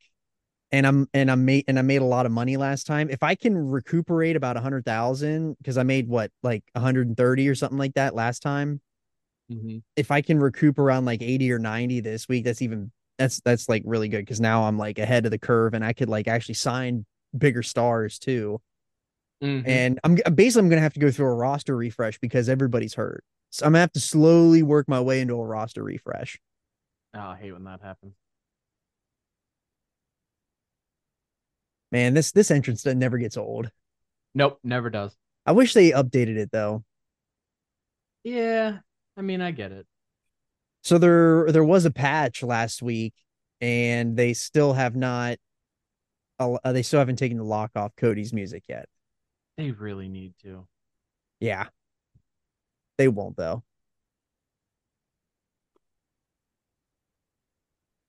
and I'm and I'm made and I made a lot of money last time. If I can recuperate about a hundred thousand, because I made what like 130 or something like that last time. Mhm. If I can recoup around like 80 or 90 this week, that's even that's that's like really good because now I'm like ahead of the curve and I could like actually sign bigger stars too. Mhm. And I'm basically I'm gonna have to go through a roster refresh because everybody's hurt. So I'm gonna have to slowly work my way into a roster refresh. Oh, I hate when that happens. Man, this this entrance that never gets old. Nope, never does. I wish they updated it though. Yeah, I mean, I get it. So there there was a patch last week, and they still have not. Uh, they still haven't taken the lock off Cody's music yet. They really need to. Yeah, they won't though.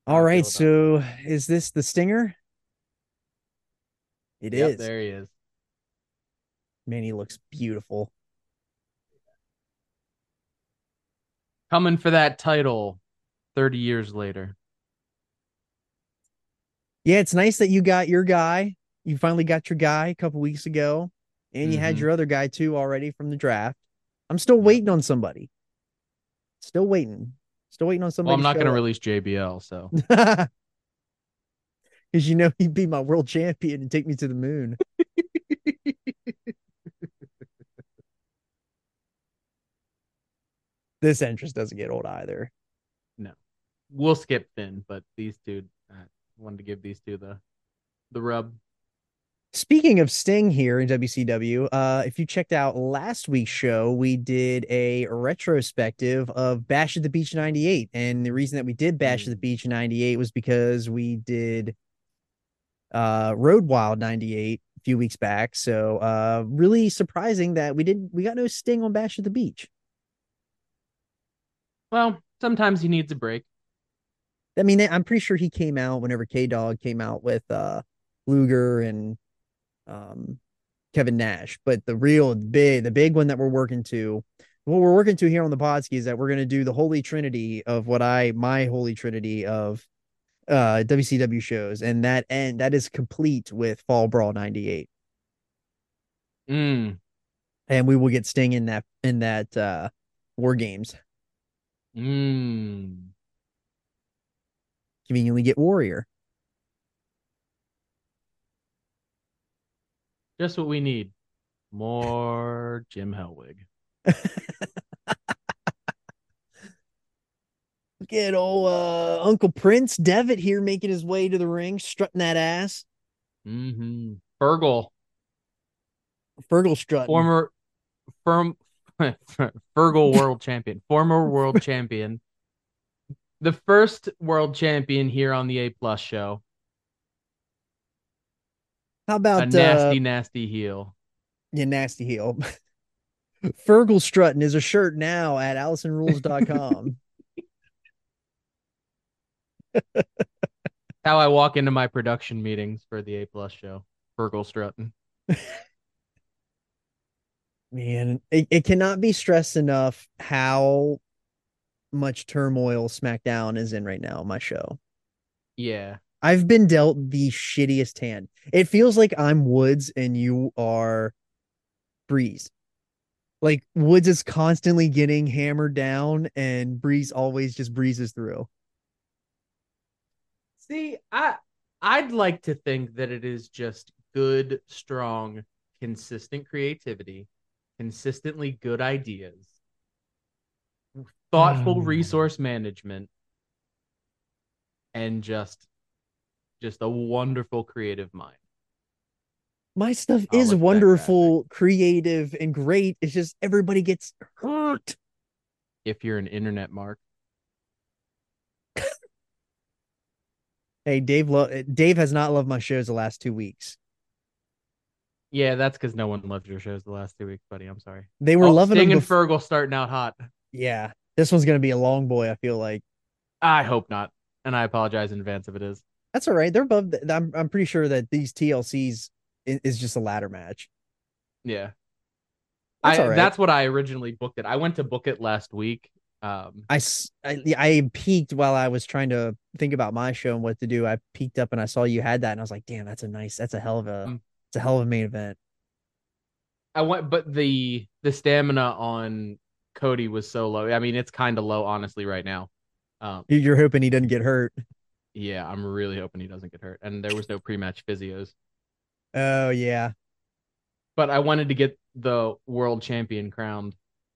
All right, so is this the stinger? It is. Yep, there he is. Man, he looks beautiful. Coming for that title 30 years later. Yeah, it's nice that you got your guy. You finally got your guy a couple weeks ago, and you had Mhm. your other guy too already from the draft. I'm still waiting on somebody. Still waiting. Still waiting on somebody. Well, I'm not going to release JBL, so. Because you know he'd be my world champion and take me to the moon. this entrance doesn't get old either. No, we'll skip Finn, but these two, I wanted to give these two the the rub. Speaking of Sting here in WCW, uh, if you checked out last week's show, we did a retrospective of Bash at the Beach 98. And the reason that we did Bash at the Beach 98 was because we did uh Road Wild 98 a few weeks back. So uh really surprising that we didn't, we got no Sting on Bash at the Beach. Well, sometimes he needs a break. I mean, I'm pretty sure he came out whenever K Dog came out with uh Luger and um Kevin Nash. But the real big the big one that we're working to what we're working to here on the Podski is that we're gonna do the holy trinity of what I my holy trinity of uh WCW shows, and that and that is complete with Fall Brawl 98. Mm, And we will get Sting in that in that uh War Games. mm. Conveniently get Warrior. Just what we need. More Jim Hellwig. Look at old uh, Uncle Prince Devitt here making his way to the ring, strutting that ass. Mm-hmm. Fergal, Fergal strutting. former firm Fergal world champion, former world champion, the first world champion here on the A Plus show. How about a nasty, uh, nasty heel. yeah, nasty heel? Fergal strutting is a shirt now at AllisonRules.com. How I walk into my production meetings for the A Plus show. Fergal strutting. Man, it, it cannot be stressed enough how much turmoil SmackDown is in right now my show. Yeah. I've been dealt the shittiest hand. It feels like I'm Woods and you are Breeze. Like Woods is constantly getting hammered down and Breeze always just breezes through. See, I I'd like to think that it is just good, strong, consistent creativity, consistently good ideas, thoughtful Mm. resource management, and just just a wonderful creative mind. My stuff I'll is wonderful, creative, and great. It's just everybody gets hurt. If you're an internet mark. Hey, Dave lo- Dave has not loved my shows the last two weeks. Yeah, that's because no one loved your shows the last two weeks, buddy. I'm sorry. They were Oh, loving Sting and Fergal starting out hot. yeah, this one's gonna be a long boy. I feel like I hope not, and I apologize in advance if it is. That's all right. They're above. The, I'm I'm pretty sure that these TLCs is just a ladder match. Yeah. That's I, all right. That's what I originally booked it. I went to book it last week. Um, I, I I peeked while I was trying to think about my show and what to do. I peeked up and I saw you had that, and I was like, damn, that's a nice. That's a hell of a. Mm. It's a hell of a main event. I went, but the the stamina on Cody was so low. I mean, it's kind of low, honestly, right now. Um, You're hoping he doesn't get hurt. Yeah, I'm really hoping he doesn't get hurt. And there was no pre-match physios, Oh yeah. but I wanted to get the world champion crowned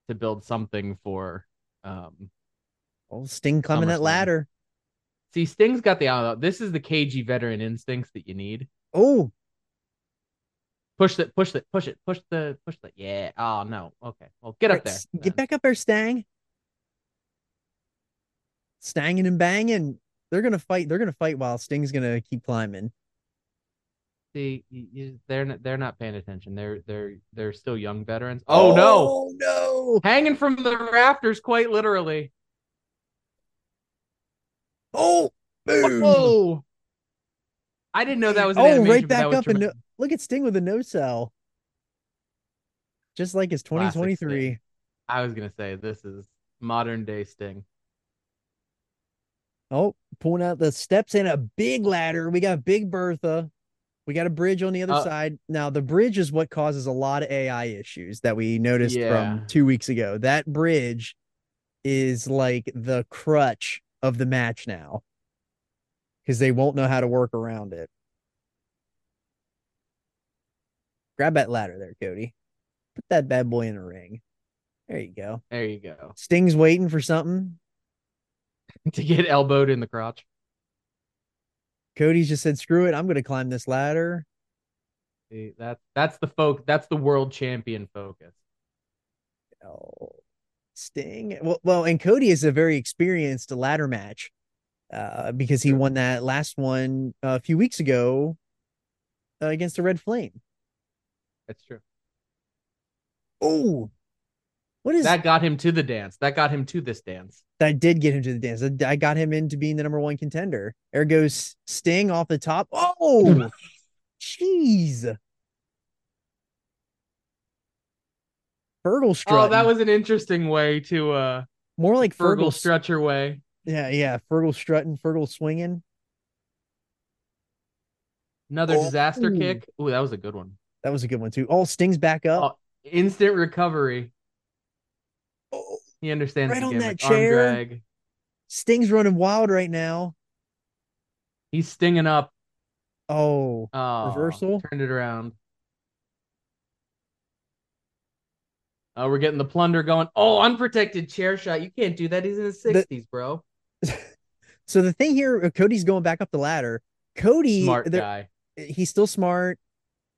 to build something for. Um, Well, Sting climbing that ladder. see, Sting's got the uh, this is the cagey veteran instincts that you need. Oh, Push that, push that, push it, push the, push the. Yeah. Oh no. Okay. Well, get up right, there. s- then. Get back up there, Stang. Stanging and banging. They're gonna fight. They're gonna fight while Sting's gonna keep climbing. See, they're not, they're not paying attention. They're they're they're still young veterans. Oh, oh no, Oh no! hanging from the rafters, quite literally. Oh, boom! Whoa! I didn't know that was. An Oh, right back up and no- Look at Sting with a no sell. Just like his 2023. I was gonna say this is modern day Sting. Oh, pulling out the steps and a big ladder. We got Big Bertha. We got a bridge on the other Uh, side. Now, the bridge is what causes a lot of AI issues that we noticed Yeah. from two weeks ago. That bridge is like the crutch of the match now because they won't know how to work around it. Grab that ladder there, Cody. Put that bad boy in the ring. There you go. There you go. Sting's waiting for something. to get elbowed in the crotch. Cody's just said, screw it. I'm going to climb this ladder. See, that's that's the folk. That's the world champion focus. Oh, Sting. Well, well, and Cody is a very experienced ladder match, uh, because he won that last one uh, a few weeks ago uh, against the Red Flame. That's true. Oh, what is That got him to the dance. That got him to this dance. that? Did get him to the dance. I got him into being the number one contender. Goes Sting off the top. Oh, jeez. Fergal strut. Oh, that was an interesting way to uh more like Fergal Fergal strut way. Yeah, yeah. Fergal strutting, Fergal swinging. Another Oh. disaster kick. Ooh, that was a good one. That was a good one too. Oh, Sting's back up. Oh, instant recovery. He understands Right on that gimmick. Arm chair. drag. Sting's running wild right now. He's stinging up. Oh, Oh, Reversal? Turned it around. Oh, we're getting the plunder going. Oh, unprotected chair shot. You can't do that. He's in his The- sixties, bro. so the thing here, uh, Cody's going back up the ladder. Cody, Smart guy. he's still smart.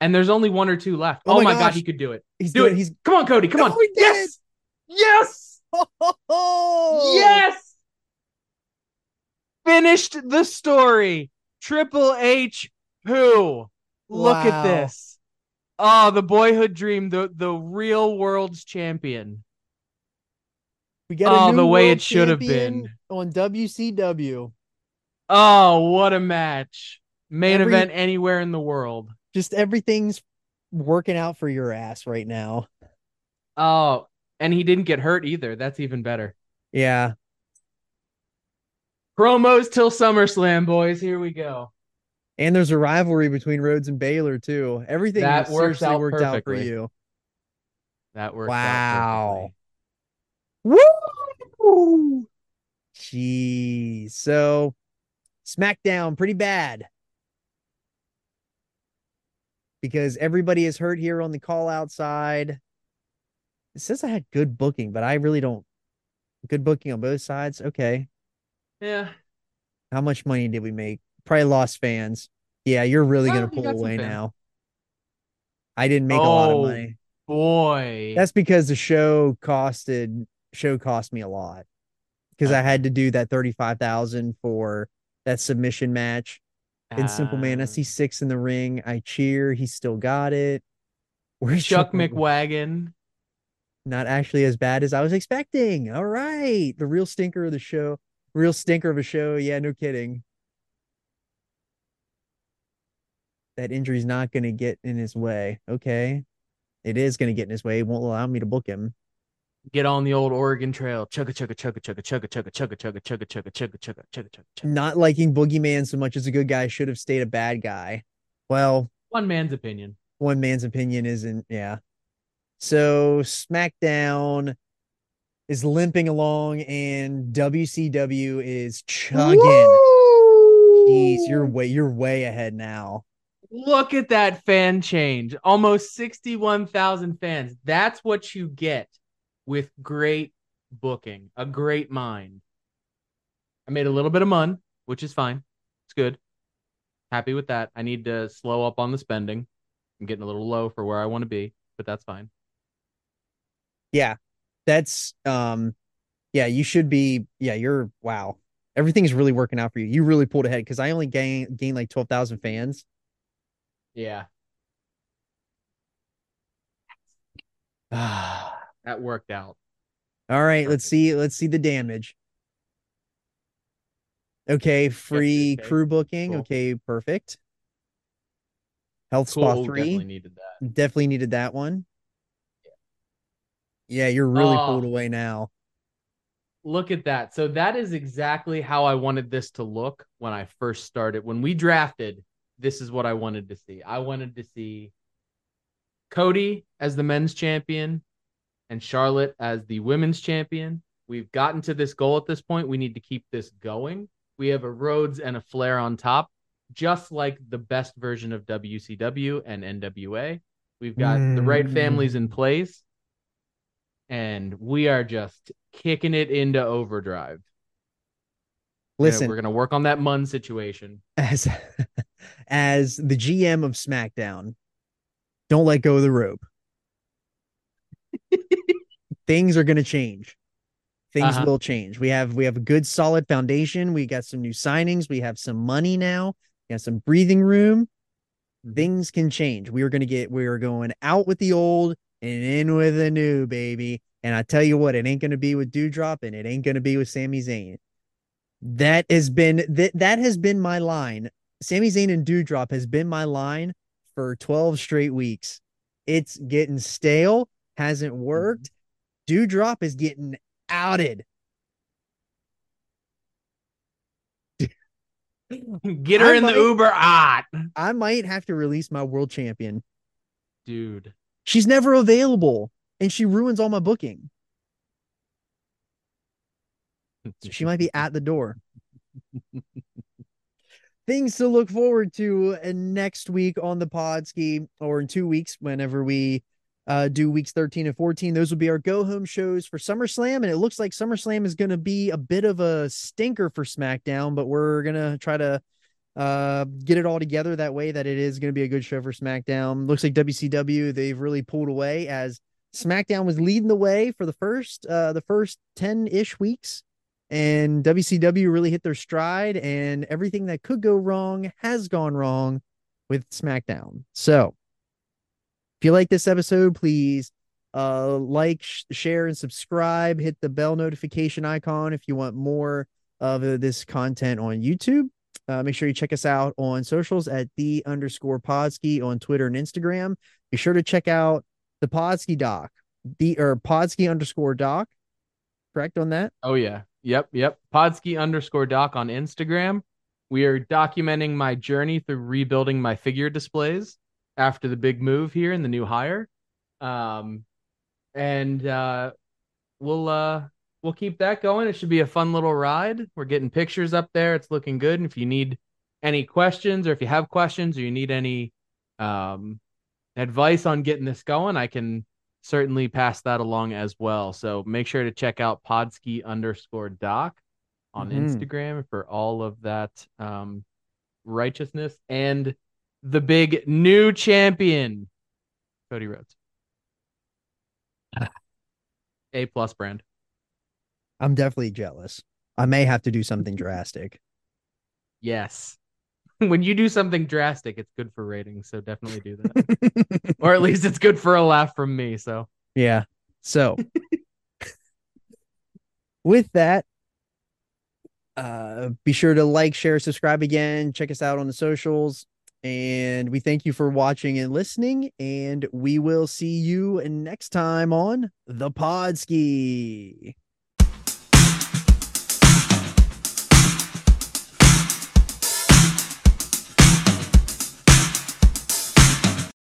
And there's only one or two left. Oh Oh, my god, he could do it. He's Do doing. it. He's. Come on, Cody. Come on. He did yes. Yes. Oh, Yes. Finished the story. Triple H who? Look at this. Oh, the boyhood dream, the the real world's champion. We got Oh, the way it should have been. on WCW. Oh, what a match. Main Every- event anywhere in the world. Just everything's working out for your ass right now. Oh, and he didn't get hurt either. That's even better. Yeah, Promos till SummerSlam, boys. Here we go. and there's a rivalry between Rhodes and Balor too. Everything That works out worked out for you. That works Wow. perfectly. Woo! Jeez. So SmackDown pretty bad. Because everybody is hurt here on the call outside. It says I had good booking, but I really don't good booking on both sides. Okay. Yeah. How much money did we make? Probably lost fans. Yeah, you're really gonna pull away now. I didn't make a lot of Oh, money. Boy. That's because the show costed show cost me a lot because I had to do that thirty five thousand for that submission match. In Simple Man, I Uh, see six in the ring. I cheer. He still got it. Where's Chuck Mc- McWagon. Not actually as bad as I was expecting. All right, the real stinker of the show. Real stinker of a show. Yeah, no kidding. That injury's not going to get in his way. Okay. It is going to get in his way. It won't allow me to book him. Get on the old Oregon Trail. Chugga chugga chugga chugga chugga chugga chugga chugga chugga chugga chugga chugga chugga chugga chugga. not liking Boogeyman so much as a good guy should have stayed a bad guy. Well, One man's opinion. one man's opinion isn't, yeah. So SmackDown is limping along and WCW is chugging. Jeez, you're way you're way ahead now. Look at that fan change. Almost 61,000 fans. That's what you get with great booking, a great mind. I made a little bit of money, which is fine. It's good. Happy with that. I need to slow up on the spending. I'm getting a little low for where I want to be, but that's fine. Yeah. That's um yeah, you should be yeah, you're wow. Everything's really working out for you. You really pulled ahead because I only gained gained like twelve thousand fans. Yeah, All that worked out. right, let's see. Let's see the damage. Okay, free okay. crew booking. Cool. Okay, perfect. Health Cool. Definitely three. needed that. Definitely needed that one. Yeah, you're really Oh. pulled away now. Look at that. So that is exactly how I wanted this to look when I first started. When we drafted, this is what I wanted to see. I wanted to see Cody as the men's champion and Charlotte as the women's champion. We've gotten to this goal at this point. We need to keep this going. We have a Rhodes and a Flair on top, just like the best version of WCW and NWA. We've got the right mm. families in place, and we are just kicking it into overdrive. We're gonna- Listen, we're gonna work on that Mun situation. as as the GM of SmackDown, Don't let go of the rope. Things are going to change. Things Uh-huh. will change. We have we have a good solid foundation. We got some new signings. We have some money now. We got some breathing room. Things can change. We are going to get we are going out with the old and in with a new, baby. And I tell you what, it ain't to be with Doudrop and it ain't to be with Sami Zayn. That has been that that has been my line. Sami Zayn and Doudrop has been my line for 12 straight weeks. It's getting stale, hasn't worked. Doudrop is getting outed. Get her I in the Uber. Ah, I might have to release my world champion. dude. She's never available and she ruins all my booking. So she might be at the door. Things to look forward to uh, next week on the Podski or in two weeks, whenever we uh, do weeks 13 and 14. Those will be our go home shows for SummerSlam. And it looks like SummerSlam is going to be a bit of a stinker for SmackDown, but we're going to try to uh, get it all together that way that it is going to be a good show for SmackDown. Looks like WCW, they've really pulled away as SmackDown was leading the way for the first, uh, the first 10 ish weeks and WCW really hit their stride, and everything that could go wrong has gone wrong with SmackDown. So, if you like this episode, please uh, like, sh- share, and subscribe. Hit the bell notification icon if you want more of uh, this content on YouTube. Uh, make sure you check us out on socials at the underscore Podski on Twitter and Instagram. Be sure to check out the Podski doc, the or Podski underscore doc. Correct on that? Oh yeah. Yep. Yep. Podski underscore doc on Instagram. We are documenting my journey through rebuilding my figure displays after the big move here and the new hire. Um, and uh, we'll uh, we'll keep that going. It should be a fun little ride. We're getting pictures up there. It's looking good. And if you need any questions or if you have questions or you need any um, advice on getting this going, I can certainly pass that along as well. So make sure to check out podski underscore doc on Mhm. Instagram for all of that um, righteousness and the big new champion, Cody Rhodes. A plus brand. I'm definitely jealous. I may have to do something drastic. Yes. when you do something drastic, it's good for ratings. So definitely do that. or at least it's good for a laugh from me. So yeah. So with that, uh be sure to like, share, subscribe again, check us out on the socials. And we thank you for watching and listening. And we will see you next time on the Podski.